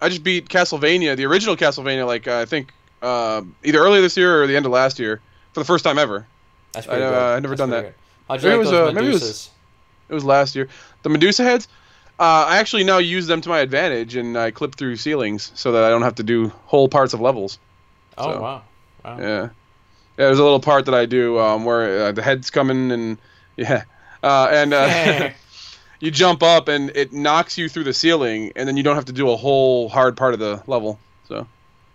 I just beat Castlevania, the original Castlevania, like uh, I think uh, either earlier this year or the end of last year, for the first time ever. that's pretty I, good. uh, I've never That's done that. good. You Maybe it was, uh, maybe it was- It was last year. The Medusa heads. Uh, I actually now use them to my advantage, and I clip through ceilings so that I don't have to do whole parts of levels. Oh so- wow. Wow. Yeah, yeah. There's a little part that I do um, where uh, the head's coming, and yeah, uh, and uh, you jump up, and it knocks you through the ceiling, and then you don't have to do a whole hard part of the level. So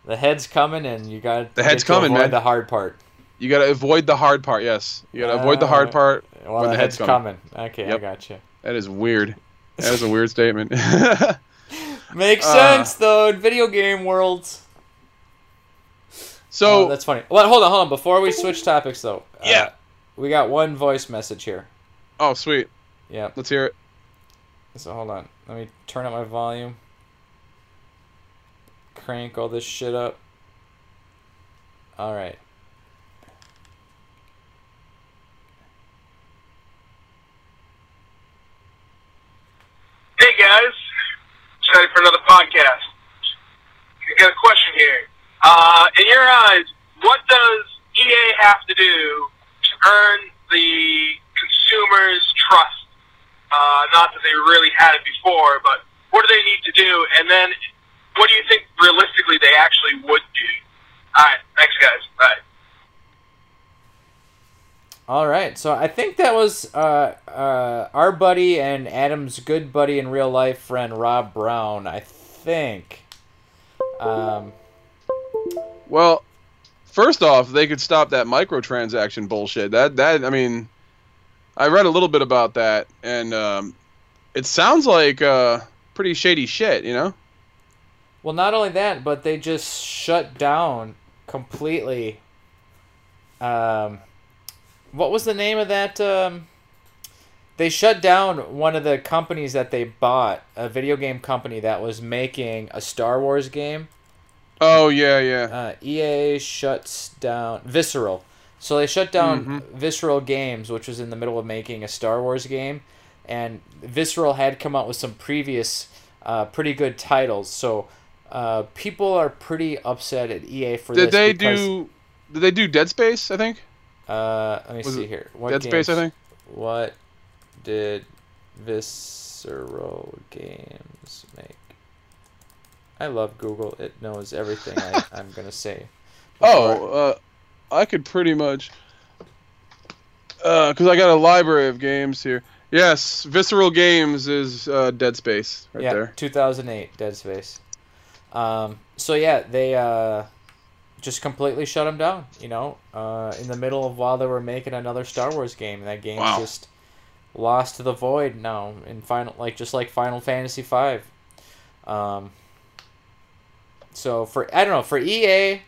The head's coming, and you got The head's coming, man. The hard part. you gotta avoid the hard part. Yes, you gotta avoid the hard Uh, part. Well, When the, head's, head's coming. coming. Okay, I got you. That is weird. That is a weird statement. Makes Uh, sense though in video game worlds. so oh, that's funny. Well, hold on, hold on. Before we switch topics, though, Yeah. uh, we got one voice message here. Oh sweet, Yeah. let's hear it. So hold on. Let me turn up my volume. Crank all this shit up. All right. Hey guys, excited for another podcast. I got a question here. Uh, in your eyes, what does EA have to do to earn the consumers' trust? Uh, not that they really had it before, but what do they need to do? And then, what do you think realistically they actually would do? All right, thanks guys. Bye. All right. So I think that was uh, uh, our buddy and Adam's good buddy in real life friend Rob Brown. I think. Um, Well, first off, they could stop that microtransaction bullshit. That that I mean, I read a little bit about that, and um, it sounds like uh, pretty shady shit. You know? well, not only that, but they just shut down completely. Um, what was the name of that? Um, they shut down one of the companies that they bought, a video game company that was making a Star Wars game. Oh yeah, yeah. Uh, EA shuts down Visceral. So they shut down Mhm. Visceral Games, which was in the middle of making a Star Wars game, and Visceral had come out with some previous uh, pretty good titles. So uh, people are pretty upset at EA for Did this. they because, do? Did they do Dead Space? I think Uh, let me was see here. What Dead Space. I think. What did Visceral Games make? I love Google. It knows everything I, I'm gonna say. Oh, uh, I could pretty much. Because I got a library of games here. Yes, Visceral Games is uh, Dead Space right yeah, there. 2008, Dead Space. Um, so yeah, they uh, just completely shut them down. You know, uh, in the middle of while they were making another Star Wars game, that game Wow. just lost to the void now in final, like just like Final Fantasy V. Um, so for I don't know for EA,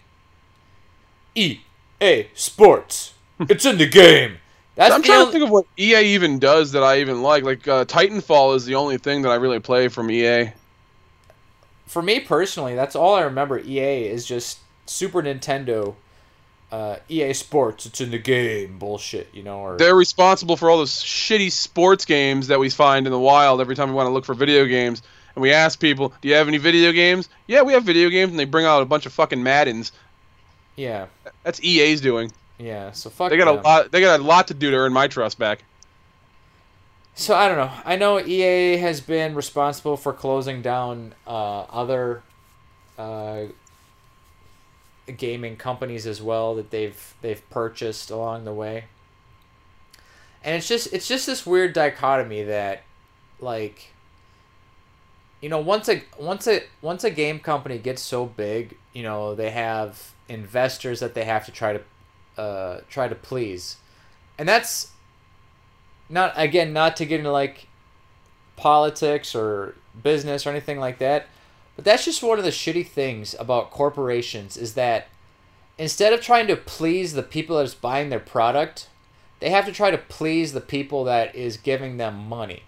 E EA, EA Sports, it's in the game. That's I'm trying only- to think of what EA even does that I even like. Like uh, Titanfall is the only thing that I really play from EA. for me personally, that's all I remember. EA is just Super Nintendo, uh, EA Sports. It's in the game bullshit, you know. Or They're responsible for all those shitty sports games that we find in the wild every time we want to look for video games. And we ask people, "Do you have any video games?" Yeah, we have video games, and they bring out a bunch of fucking Maddens. Yeah, That's EA's doing. yeah. So fuck. They got a lot. They got a lot to do to earn my trust back. So I don't know. I know EA has been responsible for closing down uh, other uh, gaming companies as well that they've they've purchased along the way. And it's just it's just this weird dichotomy that like you know once a once a once a game company gets so big, you know, they have investors that they have to try to uh, try to please. And that's not again not to get into like politics or business or anything like that but that's just one of the shitty things about corporations is that instead of trying to please the people that's buying their product they have to try to please the people that is giving them money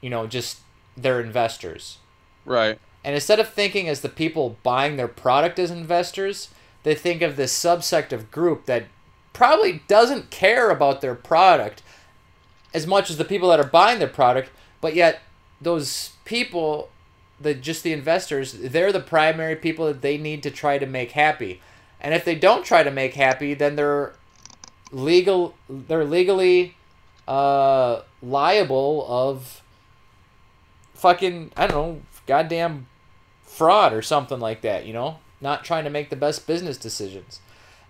you know just their investors Right. and instead of thinking as the people buying their product as investors, they think of this subsect of group that probably doesn't care about their product as much as the people that are buying their product, but yet those people, the just the investors, they're the primary people that they need to try to make happy. And if they don't try to make happy, then they're legal they're legally uh liable of fucking I don't know, goddamn fraud or something like that, you know? Not trying to make the best business decisions.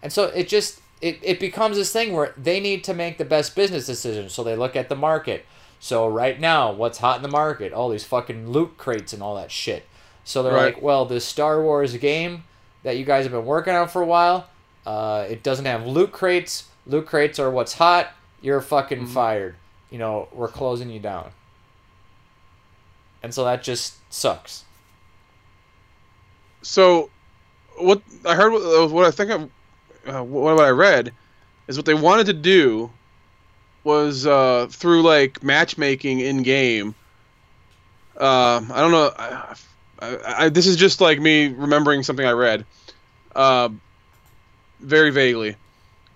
And so it just it, it becomes this thing where they need to make the best business decisions. So they look at the market. So right now, what's hot in the market? All these fucking loot crates and all that shit. So they're Right. like, well, this Star Wars game that you guys have been working on for a while, uh, it doesn't have loot crates. Loot crates are what's hot. You're fucking fired. You know, we're closing you down. And so that just sucks. So, what I heard, what, I think, I, uh, what, what I read, is what they wanted to do was uh, through like matchmaking in game. Uh, I don't know. I, I, I, this is just like me remembering something I read, uh, very vaguely.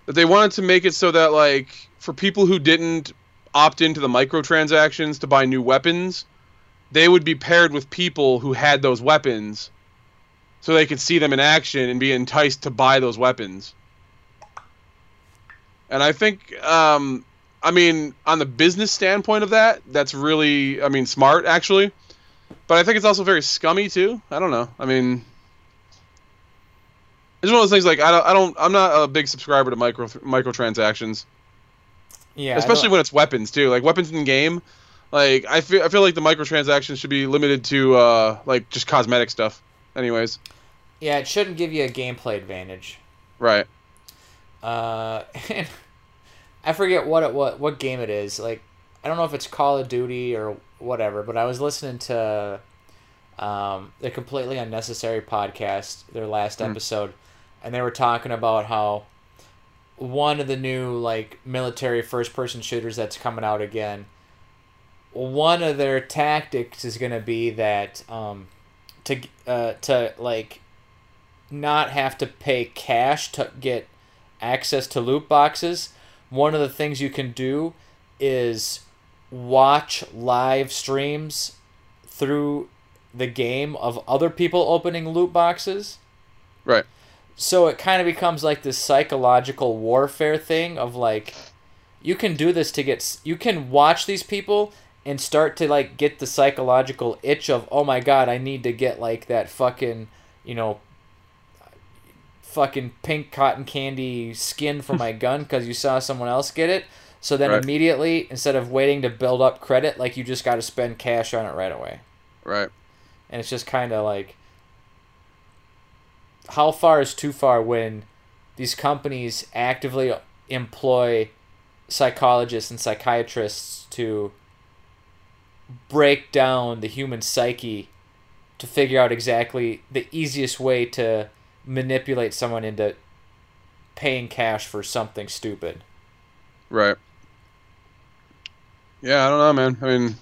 That they wanted to make it so that like for people who didn't opt into the microtransactions to buy new weapons, they would be paired with people who had those weapons so they could see them in action and be enticed to buy those weapons. And I think, um, I mean, on the business standpoint of that, that's really, I mean, smart actually. But I think it's also very scummy too. I don't know. I mean, it's one of those things like I don't, I don't, I'm not a big subscriber to micro microtransactions, Yeah. Especially when it's weapons too. Like weapons in game, like I feel, I feel like the microtransactions should be limited to uh, like just cosmetic stuff. Anyways, yeah, it shouldn't give you a gameplay advantage. right. Uh, and I forget what it what what game it is. Like I don't know if it's Call of Duty or whatever, but I was listening to um, the completely unnecessary podcast, their last Hmm. episode, and they were talking about how one of the new like military first person shooters that's coming out again. One of their tactics is going to be that um, to uh, to like not have to pay cash to get access to loot boxes, one of the things you can do is watch live streams through the game of other people opening loot boxes. Right. So it kind of becomes like this psychological warfare thing of like you can do this to get you can watch these people and start to like get the psychological itch of oh my god I need to get like that fucking you know fucking pink cotton candy skin for my gun because you saw someone else get it. So then Right. immediately, instead of waiting to build up credit, like you just got to spend cash on it right away. Right. And it's just kind of like, how far is too far when these companies actively employ psychologists and psychiatrists to break down the human psyche to figure out exactly the easiest way to manipulate someone into paying cash for something stupid. Right. Yeah, I don't know, man. I mean,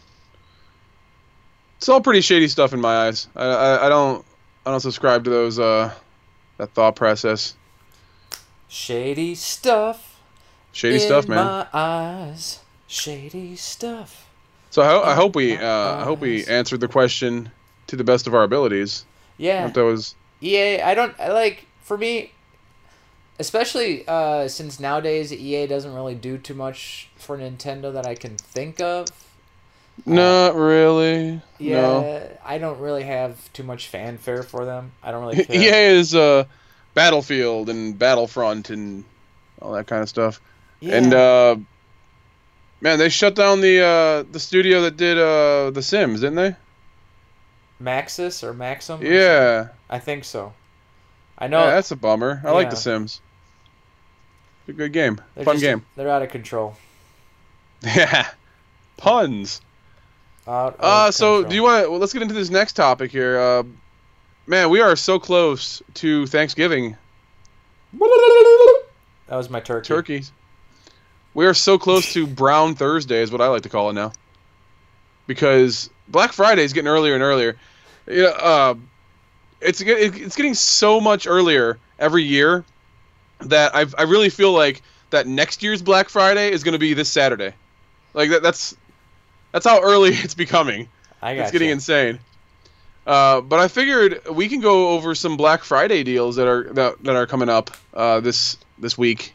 it's all pretty shady stuff in my eyes. I, I, I don't I don't subscribe to those uh that thought process. Shady stuff. Shady stuff, man. my eyes. Shady stuff. So I, I hope we uh, I hope we answered the question to the best of our abilities. Yeah. that was EA, I don't I like for me, especially uh, since nowadays EA doesn't really do too much for Nintendo that I can think of. not really. Yeah, No. I don't really have too much fanfare for them. I don't really care. EA is uh, Battlefield and Battlefront and all that kind of stuff. Yeah. And uh, man, they shut down the uh, the studio that did uh, The Sims, didn't they? Maxis or Maxim? or Yeah. something? I think so. I know yeah, that's a bummer. I like The Sims. It's a good game. they're Fun just- game. They're out of control. Yeah. Puns. Out Uh, so control. do you want? Well, let's get into this next topic here. Uh, man, we are so close to Thanksgiving. That was my turkey. Turkeys. We are so close to Brown Thursday, is what I like to call it now. Because Black Friday is getting earlier and earlier. You know, uh, it's it's getting so much earlier every year that I I really feel like that next year's Black Friday is going to be this Saturday. Like that, that's that's how early it's becoming. I got It's getting insane. Uh, but I figured we can go over some Black Friday deals that are that, that are coming up uh, this this week.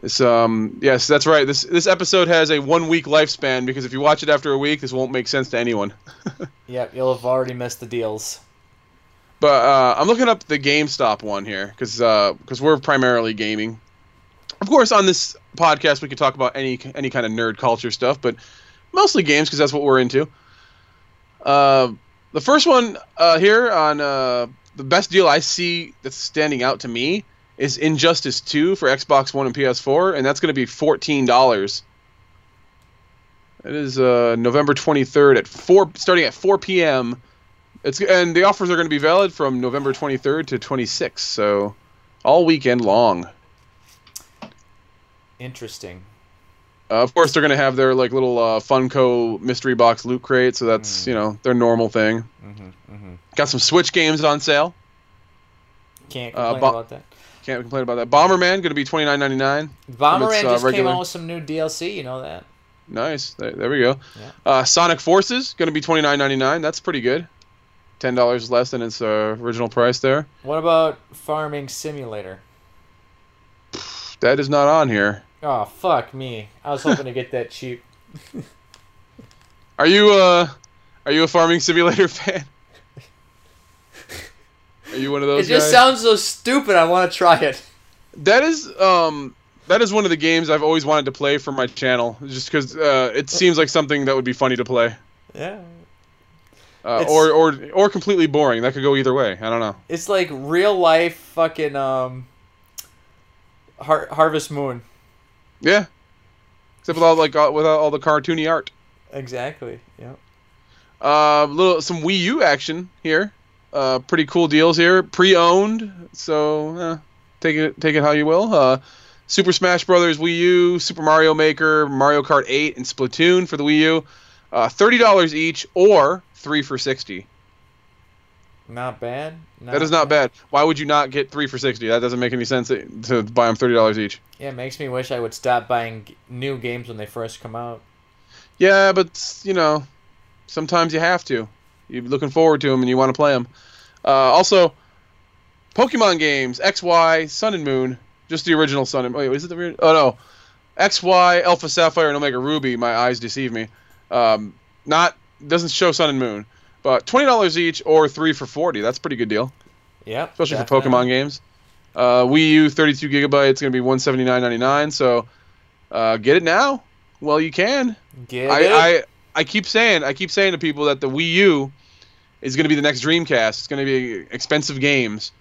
This um yes, that's right. This this episode has a one week lifespan because if you watch it after a week, this won't make sense to anyone. Yep, you'll have already missed the deals. But uh, I'm looking up the GameStop one here because because we're primarily gaming. Of course, on this podcast we could talk about any any kind of nerd culture stuff, but mostly games because that's what we're into. Uh, the first one uh, here on uh, the best deal I see that's standing out to me is Injustice 2 for Xbox One and PS4, and that's going to be fourteen dollars. It is uh, November 23rd at four, starting at 4 p.m. It's and the offers are going to be valid from November 23rd to 26th, so all weekend long. Interesting. Uh, of course, they're going to have their like little uh, Funko mystery box loot crate, so that's Mm. you know their normal thing. Mm-hmm, mm-hmm. Got some Switch games on sale. Can't Uh, complain bo- about that. Can't complain about that. Bomberman going to be 29.99. Bomberman its, uh, just came regular- out with some new DLC. You know that. Nice. There, there we go. Yeah. Uh, Sonic Forces going to be 29.99. That's pretty good. Ten dollars less than its uh, original price there. What about Farming Simulator? That is not on here. Oh fuck me! I was hoping to get that cheap. Are you uh are you a farming simulator fan? Are you one of those It just guys? sounds so stupid. I want to try it. that is um that is one of the games I've always wanted to play for my channel, just because uh, it seems like something that would be funny to play, Yeah. uh, or or or completely boring. That could go either way. I don't know. It's like real life fucking um. Har- Harvest Moon. Yeah, except with all like all, with all the cartoony art. Exactly. Yep. Uh, little some Wii U action here. Uh, pretty cool deals here. Pre-owned, so uh, take it take it how you will. Uh, Super Smash Brothers Wii U, Super Mario Maker, Mario Kart 8, and Splatoon for the Wii U. Uh, Thirty dollars each, or three for sixty. Not bad. That is not bad. Why would you not get three for sixty? That doesn't make any sense to, to buy them thirty dollars each. Yeah, it makes me wish I would stop buying new games when they first come out. Yeah, but you know, sometimes you have to. You're looking forward to them and you want to play them. Uh, also, Pokemon games X Y Sun and Moon, just the original Sun and wait, is it the ori- oh no, X Y Alpha Sapphire and Omega Ruby. My eyes deceive me. Um, not doesn't show Sun and Moon, but twenty dollars each or three for forty. That's a pretty good deal, Yeah, especially definitely. for Pokemon games. Uh, Wii U, thirty-two gigabytes, gonna be one seventy-nine ninety-nine. So, uh, get it now. Well, you can. Get it? I, I I keep saying I keep saying to people that the Wii U is going to be the next Dreamcast. It's going to be expensive games.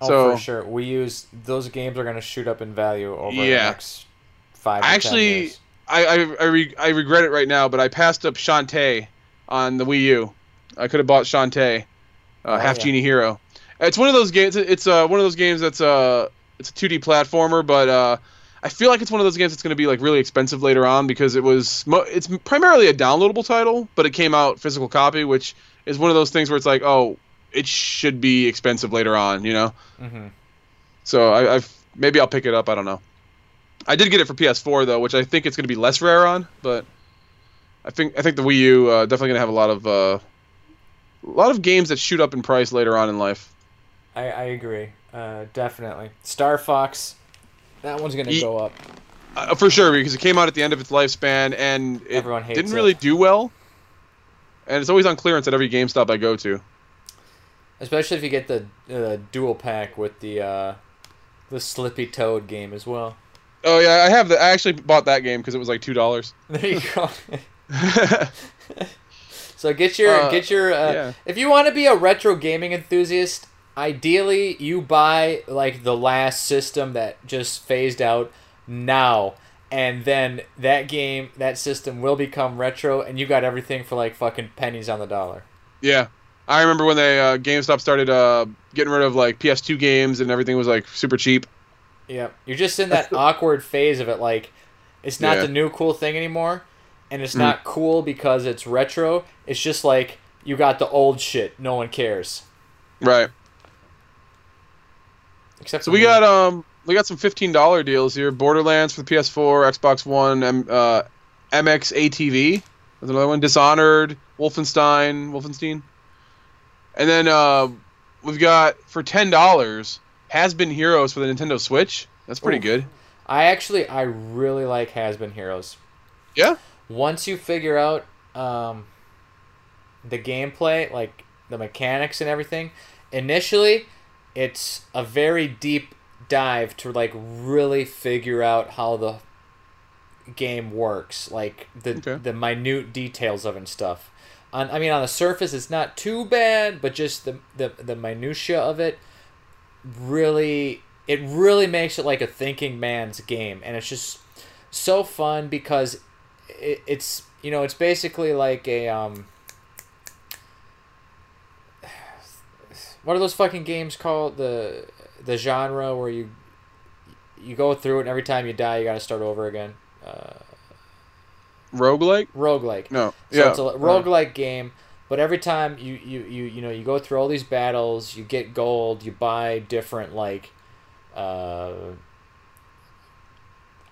oh, so- for sure. Wii U those games are gonna shoot up in value over the next five. to I 10 actually. I I I, re- I regret it right now, but I passed up Shantae on the Wii U. I could have bought Shantae, uh, Oh, Half yeah. Genie Hero. It's one of those games. It's uh, one of those games that's uh, it's a 2D platformer, but uh, I feel like it's one of those games that's going to be like really expensive later on because it was mo- it's primarily a downloadable title, but it came out physical copy, which is one of those things where it's like, oh, it should be expensive later on, you know. hmm So I, I've maybe I'll pick it up. I don't know. I did get it for PS4 though, which I think it's going to be less rare on, but I think I think the Wii U uh, definitely going to have a lot of uh, a lot of games that shoot up in price later on in life. I, I agree. Uh, definitely. Star Fox, that one's gonna Ye- go up. Uh, for sure, because it came out at the end of its lifespan and it Everyone hates didn't it. really do well. And it's always on clearance at every GameStop I go to. Especially if you get the uh, dual pack with the uh, the Slippy Toad game as well. Oh yeah, I have the. I actually bought that game because it was like two dollars. There you go. so get your Uh, get your uh, yeah. if you want to be a retro gaming enthusiast, ideally you buy like the last system that just phased out now. And then that game, that system will become retro, and you got everything for like fucking pennies on the dollar. yeah, I remember when they uh, GameStop started uh, getting rid of like PS2 games and everything was like super cheap. Yeah, you're just in that awkward phase of it. Like, it's not Yeah. the new cool thing anymore, and it's Mm. not cool because it's retro. It's just like you got the old shit. No one cares. Right. Except So we me. got um we got some fifteen dollar deals here. Borderlands for the PS4, Xbox One, M- uh, MX ATV. There's another one. Dishonored, Wolfenstein, Wolfenstein. And then uh, we've got for ten dollars Has Been Heroes for the Nintendo Switch. That's pretty Oof. good. I actually I really like Has Been Heroes. Yeah. Once you figure out um, the gameplay, like the mechanics and everything, initially it's a very deep dive to like really figure out how the game works, like the Okay. the minute details of it and stuff. On, I mean, on the surface, it's not too bad, but just the the the minutia of it really it really makes it like a thinking man's game and it's just so fun because it, it's you know it's basically like a um what are those fucking games called the the genre where you you go through it and every time you die you got to start over again uh Roguelike? roguelike No. so yeah. it's a roguelike game, but every time you, you, you, you know, you go through all these battles, you get gold, you buy different like uh,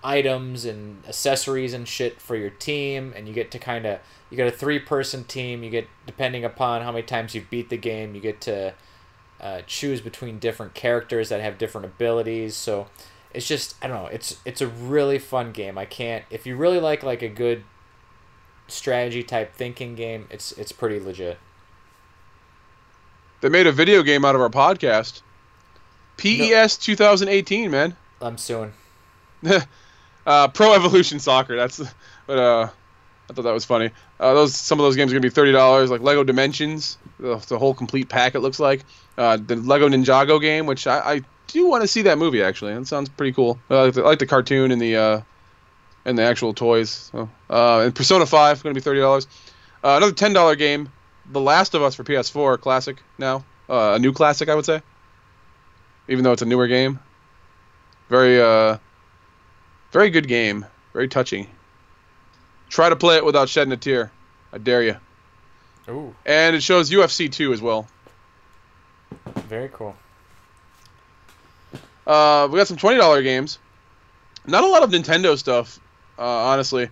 items and accessories and shit for your team, and you get to kind of you get a three person team. You get depending upon how many times you beat the game, you get to uh, choose between different characters that have different abilities. So it's just I don't know. It's it's a really fun game. I can't if you really like like a good strategy type thinking game. It's it's pretty legit. They made a video game out of our podcast. PES 2018, man. I'm suing. uh, Pro Evolution Soccer. That's but uh, I thought that was funny. Uh, those some of those games are gonna be thirty dollars, like Lego Dimensions, the, the whole complete pack. It looks like uh, the Lego Ninjago game, which I, I do want to see that movie actually. That sounds pretty cool. I like the, I like the cartoon and the uh, and the actual toys. So, uh, and Persona Five gonna be thirty dollars. Uh, another ten dollar game, The Last of Us for PS4, classic now, uh, a new classic I would say, even though it's a newer game. Very uh, very good game. Very touching. Try to play it without shedding a tear. I dare you. Ooh, And it shows UFC 2 as well. very cool. Uh, we got some $20 games. Not a lot of Nintendo stuff, uh, honestly.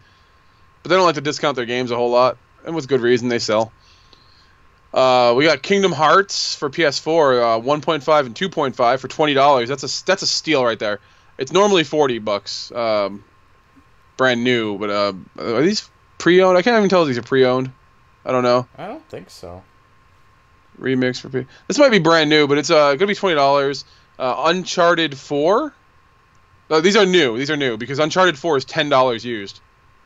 But they don't like to discount their games a whole lot. And with good reason, they sell. Uh, we got Kingdom Hearts for PS4, uh, 1.5 and 2.5 for $20. That's a, that's a steal right there. It's normally 40 bucks. Um, brand new, but uh, are these pre-owned. I can't even tell if these are pre-owned. I don't know. I don't think so. Remix for P. This might be brand new, but it's uh gonna be twenty dollars. Uh, Uncharted Four. No, these are new. These are new because Uncharted Four is ten dollars used.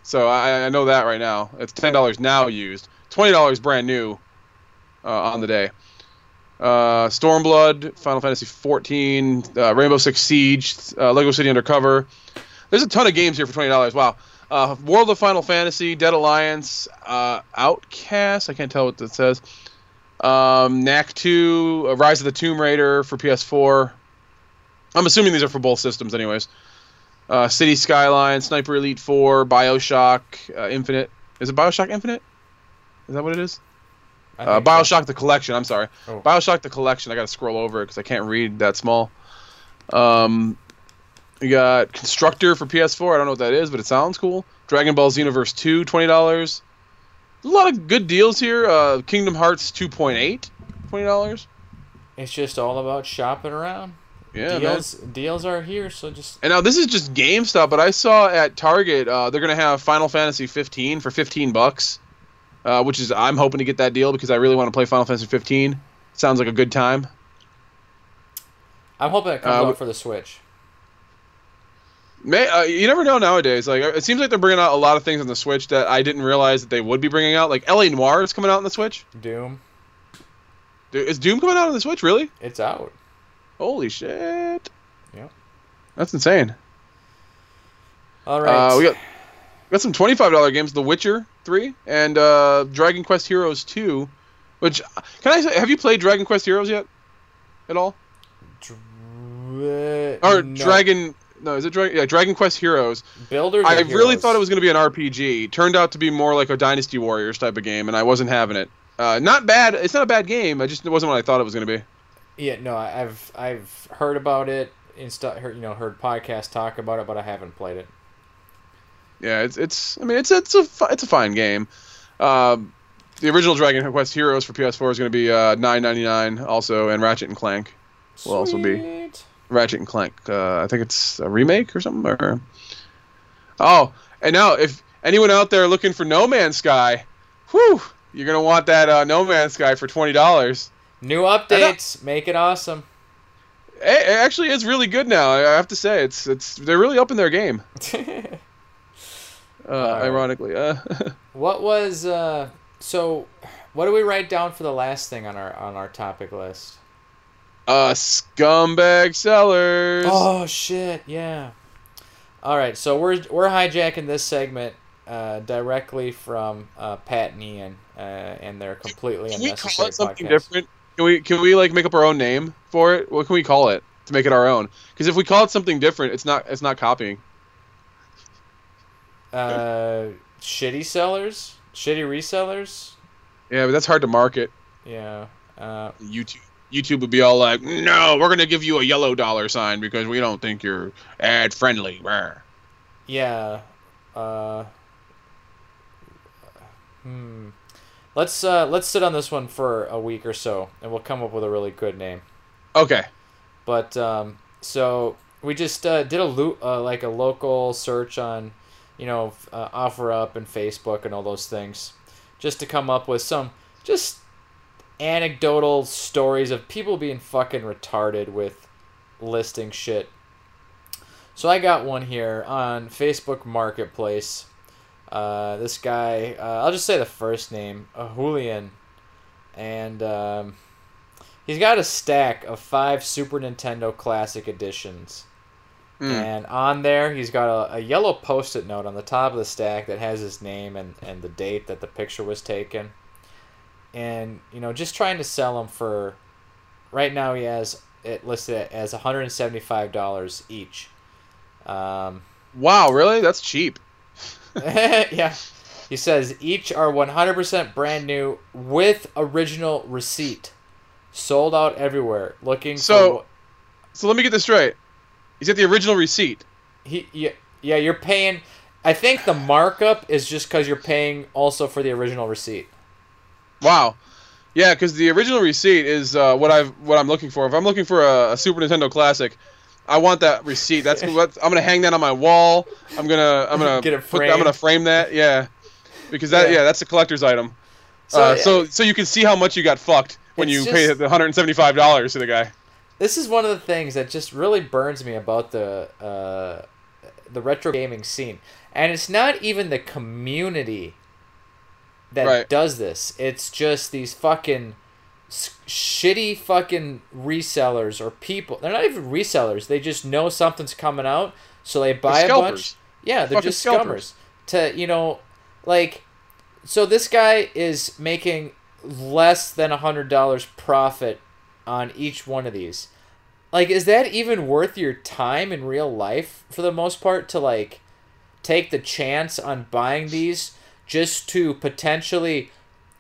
So I, I know that right now. It's ten dollars now used. Twenty dollars brand new. Uh, on the day. Uh, Stormblood, Final Fantasy XIV, uh, Rainbow Six Siege, uh, Lego City Undercover. There's a ton of games here for twenty dollars. Wow. Uh, World of Final Fantasy, Dead Alliance, uh, Outcast. I can't tell what that says. Um, Knack 2, uh, Rise of the Tomb Raider for PS4. I'm assuming these are for both systems, anyways. Uh, City Skyline, Sniper Elite 4, Bioshock uh, Infinite. Is it Bioshock Infinite? Is that what it is? Uh, think so. Bioshock the Collection. I'm sorry. Oh. Bioshock the Collection. I got to scroll over it because I can't read that small. Um, we got Constructor for PS4. I don't know what that is, but it sounds cool. Dragon Ball Xenoverse 2, twenty dollars. A lot of good deals here. Uh, Kingdom Hearts 2.8, twenty dollars. It's just all about shopping around. Yeah, deals deals are here, so just And now this is just GameStop, but I saw at Target uh, they're gonna have Final Fantasy 15 for 15 bucks, uh, which is I'm hoping to get that deal because I really want to play Final Fantasy 15. Sounds like a good time. I'm hoping it comes Uh, out for the Switch. May, uh, you never know nowadays. Like it seems like they're bringing out a lot of things on the Switch that I didn't realize that they would be bringing out. Like LA Noire is coming out on the Switch. Doom, Dude, is Doom coming out on the Switch? Really? it's out. Holy shit! Yeah. That's insane. All right. Uh, we got we got some twenty five dollar games: The Witcher Three and uh, Dragon Quest Heroes Two. Which can I say? Have you played Dragon Quest Heroes yet? At all? Dra- Or no. Dragon? No, is it Dragon? Yeah, Dragon Quest Heroes. Builders. I really Heroes? thought it was going to be an RPG. Turned out to be more like a Dynasty Warriors type of game, and I wasn't having it. Uh, not bad. It's not a bad game. I just it wasn't what I thought it was going to be. Yeah, no, I've I've heard about it. Insta, heard, you know, heard podcasts talk about it, but I haven't played it. Yeah, it's it's. I mean, it's it's a it's a fine game. Um, the original Dragon Quest Heroes for PS4 is going to be uh, nine ninety nine also, and Ratchet and Clank. Will also be. Ratchet and Clank. Uh, I think it's a remake or something. Or oh, and now if anyone out there looking for No Man's Sky, whew, you're gonna want that uh, No Man's Sky for twenty dollars. New updates, make it awesome. It, it actually is really good now. I have to say, it's it's they're really up in their game. Uh, ironically, uh, what was uh? So, what do we write down for the last thing on our on our topic list? Uh, scumbag sellers. Oh shit! Yeah. All right, so we're we're hijacking this segment uh, directly from uh, Pat and Ian, uh, and they're completely can we call it something podcasts. different? Can we can we like make up our own name for it? What can we call it to make it our own? Because if we call it something different, it's not it's not copying. Uh, shitty sellers, shitty resellers. Yeah, but that's hard to market. Yeah. Uh, YouTube. YouTube would be all like, "No, we're gonna give you a yellow dollar sign because we don't think you're ad friendly." Rawr. yeah. Uh, hmm. Let's uh, let's sit on this one for a week or so, and we'll come up with a really good name. Okay. But um, so we just uh, did a lo- uh, like a local search on, you know, uh, OfferUp and Facebook and all those things, just to come up with some just anecdotal stories of people being fucking retarded with listing shit. So I got one here on Facebook Marketplace. Uh, this guy, uh, I'll just say the first name, uh, Julian, and um, he's got a stack of five Super Nintendo Classic Editions. Mm. And on there, he's got a, a yellow post it note on the top of the stack that has his name and, and the date that the picture was taken. And, you know, just trying to sell them for. Right now, he has it listed as $175 each. Um, Wow, really? That's cheap. yeah. He says each are 100% brand new with original receipt. Sold out everywhere. Looking So- for. So let me get this straight. He's got the original receipt. He, yeah, yeah, you're paying. I think the markup is just because you're paying also for the original receipt. Wow. Yeah, because the original receipt is uh, what I've what I'm looking for. If I'm looking for a, a Super Nintendo Classic, I want that receipt. That's what I'm gonna hang that on my wall. I'm gonna I'm gonna Get it put I'm gonna frame that. Yeah. because that Yeah. yeah, that's a collector's item. So, So uh, so so you can see how much you got fucked when you just- pay the 175 dollars to the guy. this is one of the things that just really burns me about the uh, the retro gaming scene, and it's not even the community that Right. does this. It's just these fucking shitty fucking resellers or people. They're not even resellers. They just know something's coming out, so they buy a bunch. Yeah, they're Fucking just scalpers. scummers. To you know, like, so this guy is making less than a hundred dollars profit on each one of these. Like, is that even worth your time in real life for the most part to like take the chance on buying these just to potentially,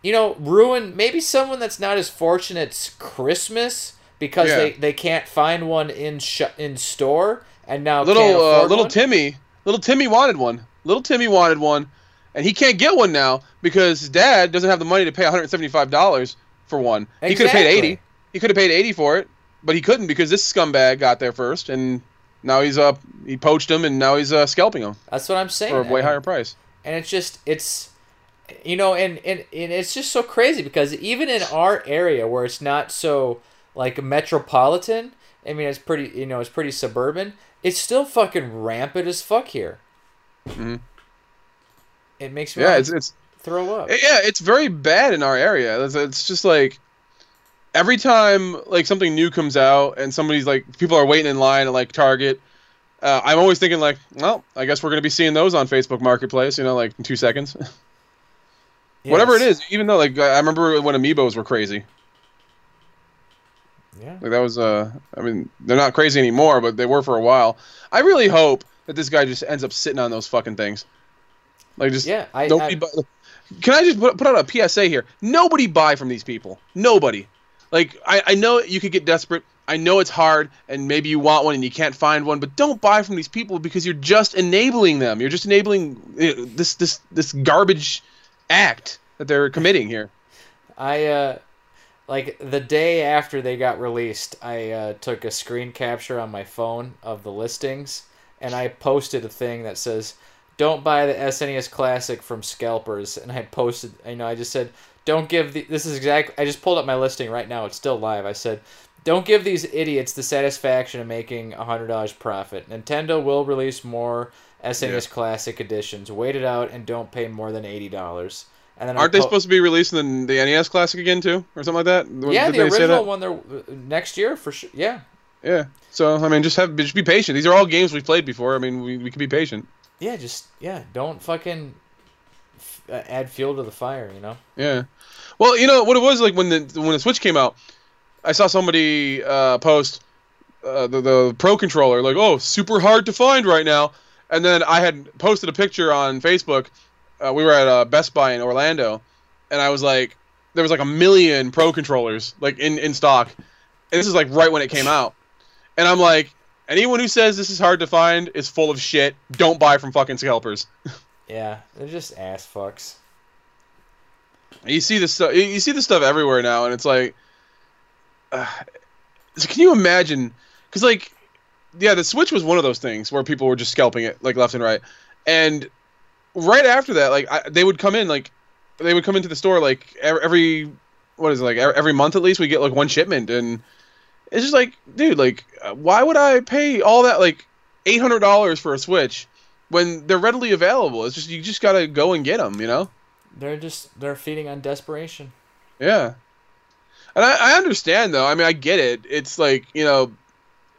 you know, ruin maybe someone that's not as fortunate's Christmas because Yeah. they, they can't find one in sh- in store and now Little uh, little one? Timmy, little Timmy wanted one. Little Timmy wanted one, and he can't get one now because his dad doesn't have the money to pay 175 dollars for one. He could have paid 80. He could have paid 80 for it, but he couldn't because this scumbag got there first, and now he's uh he poached him, and now he's uh scalping him That's what I'm saying. for a way higher price. And it's just it's you know and, and and it's just so crazy because even in our area where it's not so like metropolitan i mean it's pretty you know it's pretty suburban it's still fucking rampant as fuck here Mhm. it makes me Yeah, it's it's throw up yeah, it's very bad in our area. It's, it's just like every time like something new comes out and somebody's like people are waiting in line at like Target. Uh, I'm always thinking like, well, I guess we're gonna be seeing those on Facebook Marketplace, you know, like in two seconds. Whatever it is, even though like I remember when Amiibos were crazy. yeah Like that was uh, I mean, they're not crazy anymore, but they were for a while. I really hope that this guy just ends up sitting on those fucking things. Like just yeah i, Nobody I bu- Can I just put, put out a PSA here? Nobody buy from these people. Nobody. Like I, I know you could get desperate. I know it's hard, and maybe you want one and you can't find one. But don't buy from these people because you're just enabling them. You're just enabling this this this garbage act that they're committing here. I uh like the day after they got released, I uh, took a screen capture on my phone of the listings and I posted a thing that says don't buy the SNES Classic from scalpers and I posted you know I just said don't give the this is exactly I just pulled up my listing right now it's still live I said don't give these idiots the satisfaction of making a hundred dollars profit Nintendo will release more SNES Classic editions wait it out and don't pay more than eighty dollars and then Aren't they po- supposed to be releasing the, the NES Classic again too, or something like that? yeah, Did the original one. They're uh, next year for sure. Yeah, Yeah. So I mean, just have just be patient. These are all games we've played before. I mean, we, we can be patient. yeah. Just yeah. Don't fucking f- uh, add fuel to the fire. You know. Yeah. Well, you know what it was like when the when the Switch came out. I saw somebody uh, post uh, the the Pro controller like, oh, super hard to find right now. And then I had posted a picture on Facebook. Uh, we were at uh, Best Buy in Orlando, and I was like, there was like a million Pro controllers like in in stock. And this is like right when it came out. And I'm like, anyone who says this is hard to find is full of shit. Don't buy from fucking scalpers. Yeah, they're just ass fucks. You see this stuff. You see this stuff everywhere now, and it's like, uh, so can you imagine? Because like, yeah, the Switch was one of those things where people were just scalping it like left and right, and right after that, like I, they would come in like they would come into the store like every, what is it like every, month at least we get like one shipment, and it's just like, dude, like uh, why would I pay all that like eight hundred dollars for a Switch when they're readily available? It's just you just gotta go and get them, you know. They're just they're feeding on desperation. Yeah. And I, I understand though. I mean, I get it. It's like you know,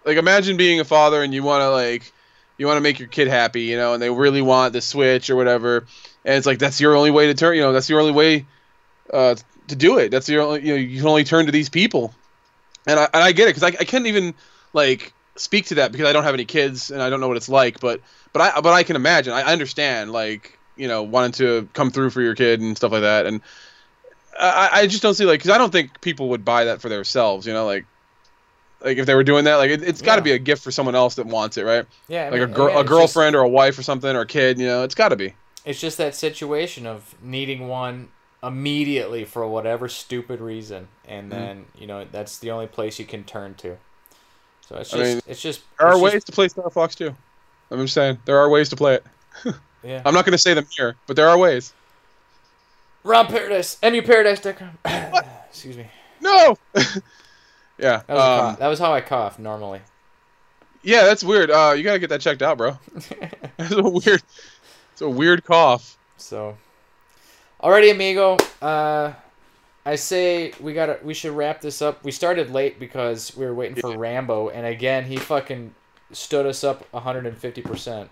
like imagine being a father and you want to like, you want to make your kid happy, you know, and they really want the Switch or whatever, and it's like that's your only way to turn, you know, that's your only way, uh, to do it. That's your only, you know, you can only turn to these people, and I and I get it because I I can't even like speak to that because I don't have any kids and I don't know what it's like, but but I but I can imagine. I understand like you know wanting to come through for your kid and stuff like that, and I, I just don't see like because I don't think people would buy that for themselves. You know, like like if they were doing that, like it, it's got to Yeah. be a gift for someone else that wants it, right? Yeah, I Like a mean, girl, again, a it's just- girlfriend or a wife or something or a kid. You know, it's got to be. It's just that situation of needing one immediately for whatever stupid reason, and Mm-hmm. then you know that's the only place you can turn to. So it's I just mean, it's just There are just- ways to play Star Fox too. I'm just saying there are ways to play it. yeah. I'm not going to say them here, but there are ways. Ron Paradise, EmuParadise.com. Excuse me. No. yeah. That was, um, that was how I cough normally. yeah, that's weird. Uh, you gotta get that checked out, bro. That's a weird. It's a weird cough. So, alrighty, amigo. Uh, I say we gotta we should wrap this up. We started late because we were waiting for Rambo, and again he fucking stood us up 150 percent.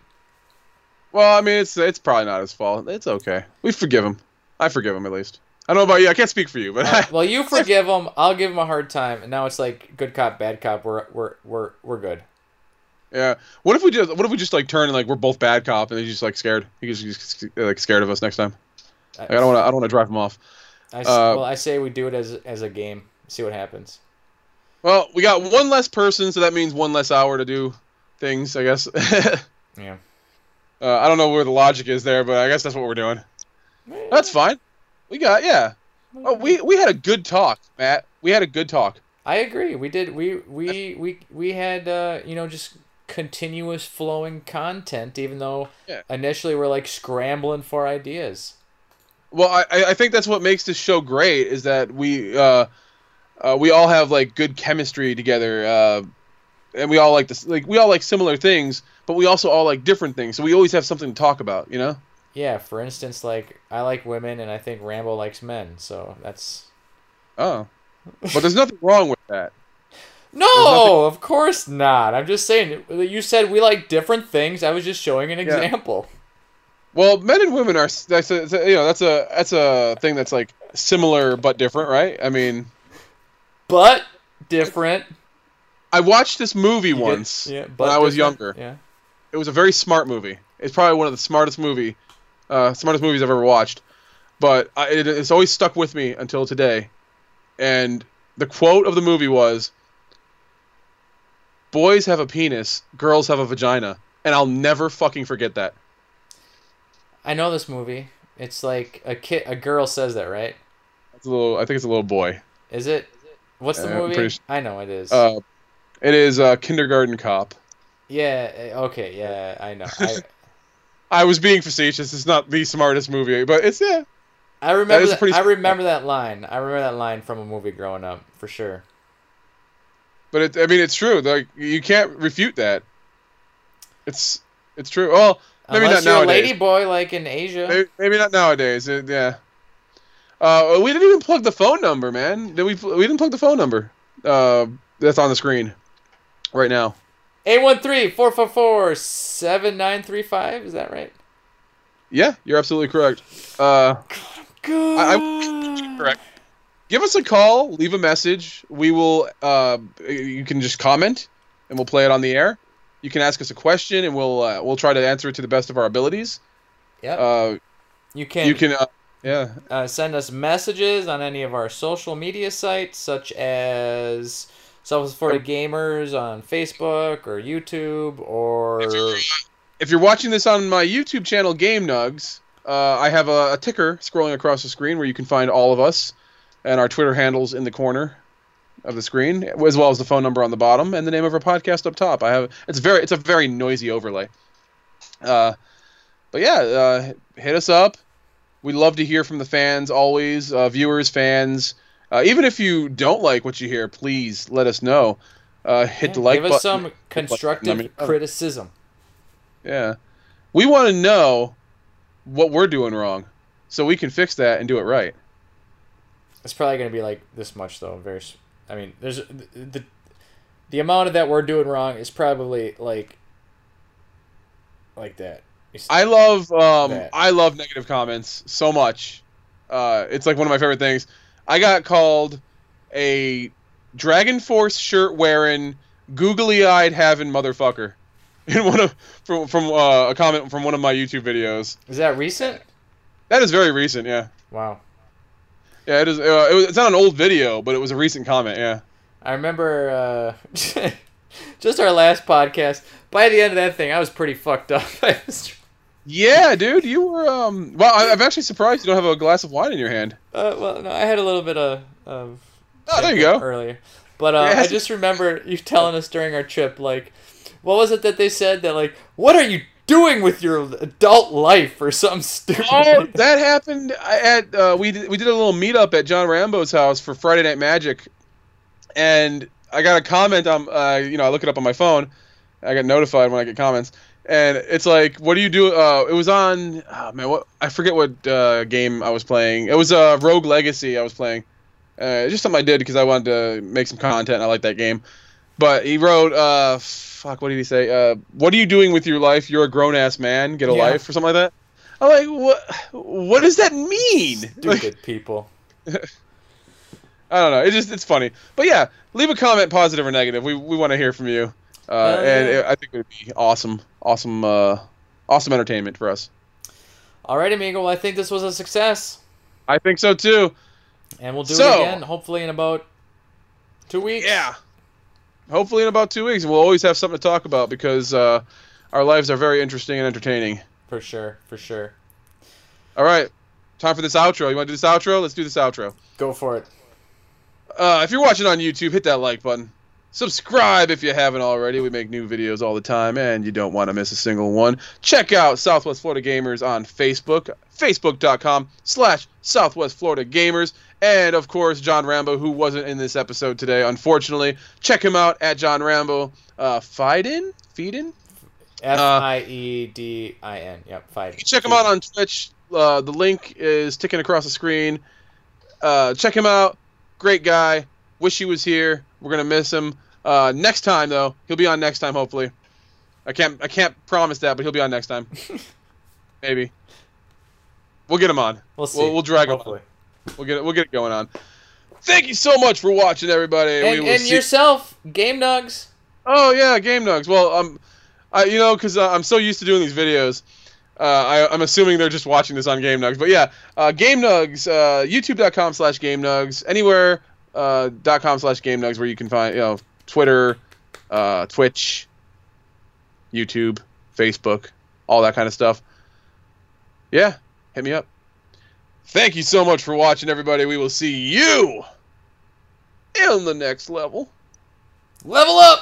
Well, I mean, it's it's probably not his fault. It's okay. We forgive him. I forgive him at least. I don't know about you. I can't speak for you, but Well, you forgive him. I'll give him a hard time, and now it's like good cop, bad cop. We're we're we're we're good. yeah. What if we just what if we just like turn and like we're both bad cop and he's just like scared? He's just like scared of us next time. Like, I don't want to. I don't want to drive him off. I, uh, well, I say we do it as as a game. See what happens. Well, we got one less person, so that means one less hour to do things. I guess. Yeah. uh, I don't know where the logic is there, but I guess that's what we're doing. That's fine. We got yeah. Oh, we we had a good talk, Matt. We had a good talk. I agree. We did. We we we we had uh, you know just continuous flowing content, even though Yeah. initially we're like scrambling for ideas. Well, I I I think that's what makes this show great is that we uh, uh we all have like good chemistry together. Uh, and we all like this like we all like similar things, but we also all like different things. So we always have something to talk about, you know? Yeah. For instance, like I like women, and I think Rambo likes men. So that's Oh. But there's nothing wrong with that. no, of course not. I'm just saying. You said we like different things. I was just showing an Yeah. example. Well, men and women are that's a, you know that's a that's a thing that's like similar but different, right? I mean, But different. I watched this movie once yeah, when I was different. younger. Yeah. It was a very smart movie. It's probably one of the smartest movie, uh, smartest movies I've ever watched. But I, it, it's always stuck with me until today. And the quote of the movie was, "Boys have a penis, girls have a vagina," and I'll never fucking forget that. I know this movie. It's like a kid, a girl says that, right? It's a little. I think it's a little boy. Is it? What's the Uh, movie? pretty su- I know it is. Uh, it is uh, Kindergarten Cop. yeah. eh, Okay. Yeah. I know. I, I was being facetious. It's not the smartest movie, but it's yeah. I remember. is That, I remember that line. I remember that line from a movie growing up for sure. But it, I mean, it's true. Like you can't refute that. It's it's true. Well, maybe Unless not you're nowadays. a lady boy like in Asia. Maybe, maybe not nowadays. It- yeah. Uh, we didn't even plug the phone number, man. Did we? We didn't plug the phone number. Uh, that's on the screen right now. 813-444-7935. Is that right? Yeah, you're absolutely correct. Uh, Good. I- correct. give us a call. Leave a message. We will. Uh, you can just comment, and we'll play it on the air. You can ask us a question, and we'll uh, we'll try to answer it to the best of our abilities. Yeah. Uh, you can. you can. Uh, yeah. uh, send us messages on any of our social media sites, such as Southwest Florida Gamers on Facebook or YouTube, or If you're, if you're watching this on my YouTube channel, Game Nugs, uh, I have a, a ticker scrolling across the screen where you can find all of us and our Twitter handles in the corner of the screen, as well as the phone number on the bottom and the name of our podcast up top. I have it's very it's a very noisy overlay. Uh, but yeah, uh, hit us up. We love to hear from the fans always, uh, viewers, fans. Uh, even if you don't like what you hear, please let us know. Uh, hit Yeah, the like give us button. some constructive me know. criticism. Yeah. We want to know what we're doing wrong so we can fix that and do it right. It's probably going to be like this much though. Very. I mean, there's the, the the amount of that we're doing wrong is probably like like that. It's- I love um That. I love negative comments so much. Uh it's like one of my favorite things. I got called a Dragon Force shirt wearing googly eyed having motherfucker in one of from from uh, a comment from one of my YouTube videos. is that recent? That is very recent, yeah. Wow. Yeah, it is. Uh, it was, it's not an old video, but it was a recent comment. Yeah. I remember uh, just our last podcast. By the end of that thing, I was pretty fucked up. I was- Yeah, dude, you were. Um. Well, I, I'm actually surprised you don't have a glass of wine in your hand. uh, well, no, I had a little bit of. of Oh, there you go. Earlier, but uh, I just remember you telling us during our trip, like, what was it that they said that like, what are you doing with your adult life or something stupid? Oh, that happened at uh, we did, we did a little meetup at John Rambo's house for Friday Night Magic, and I got a comment on uh, you know I look it up on my phone, I get notified when I get comments, and it's like, what do you do? Uh, it was on oh, man, what I forget what uh, game I was playing. It was uh, Rogue Legacy I was playing. Uh, just something I did because I wanted to make some content. and I like that game, but he wrote, uh, fuck, what did he say? Uh, what are you doing with your life? You're a grown ass man. Get a Yeah. life or something like that. I'm like, what? What does that mean? Like, Stupid people. I don't know. It just it's funny. But yeah, leave a comment, positive or negative. We we want to hear from you, uh, Uh, and it, I think it would be awesome, awesome, uh, awesome entertainment for us. All right, amigo. Well, I think this was a success, I think so too. and we'll do So- it again. Hopefully in about two weeks. Yeah. Hopefully in about two weeks, we'll always have something to talk about because uh, our lives are very interesting and entertaining. for sure, for sure. All right, time for this outro. You want to do this outro? Let's do this outro. Go for it. Uh, if you're watching on YouTube, hit that like button. Subscribe if you haven't already. We make new videos all the time, and you don't want to miss a single one. Check out Southwest Florida Gamers on Facebook, facebook.com slash Southwest Florida Gamers. And, of course, John Rambo, who wasn't in this episode today, unfortunately. Check him out at John Rambo. Uh, Fiden? Feeden? F I E D I N. Yep. Can check him out on Twitch. Uh, the link is ticking across the screen. Uh, check him out. Great guy. Wish he was here. We're gonna miss him. Uh, next time though, he'll be on next time. Hopefully, I can't I can't promise that, but he'll be on next time. Maybe. We'll get him on. We'll see. We'll, we'll drag him. On. We'll get it. We'll get it going on. Thank you so much for watching, everybody. And, and yourself, Game Nugs. Oh yeah, Game Nugs. Well, um, I you know because uh, I'm so used to doing these videos, uh, I, I'm assuming they're just watching this on Game Nugs. But yeah, uh, Game Nugs, uh, YouTube.com slash Game Nugs, anywhere uh, com slash Game Nugs where you can find you know Twitter, uh, Twitch, YouTube, Facebook, all that kind of stuff. Yeah, hit me up. Thank you so much for watching, everybody. We will see you in the next level. Level up.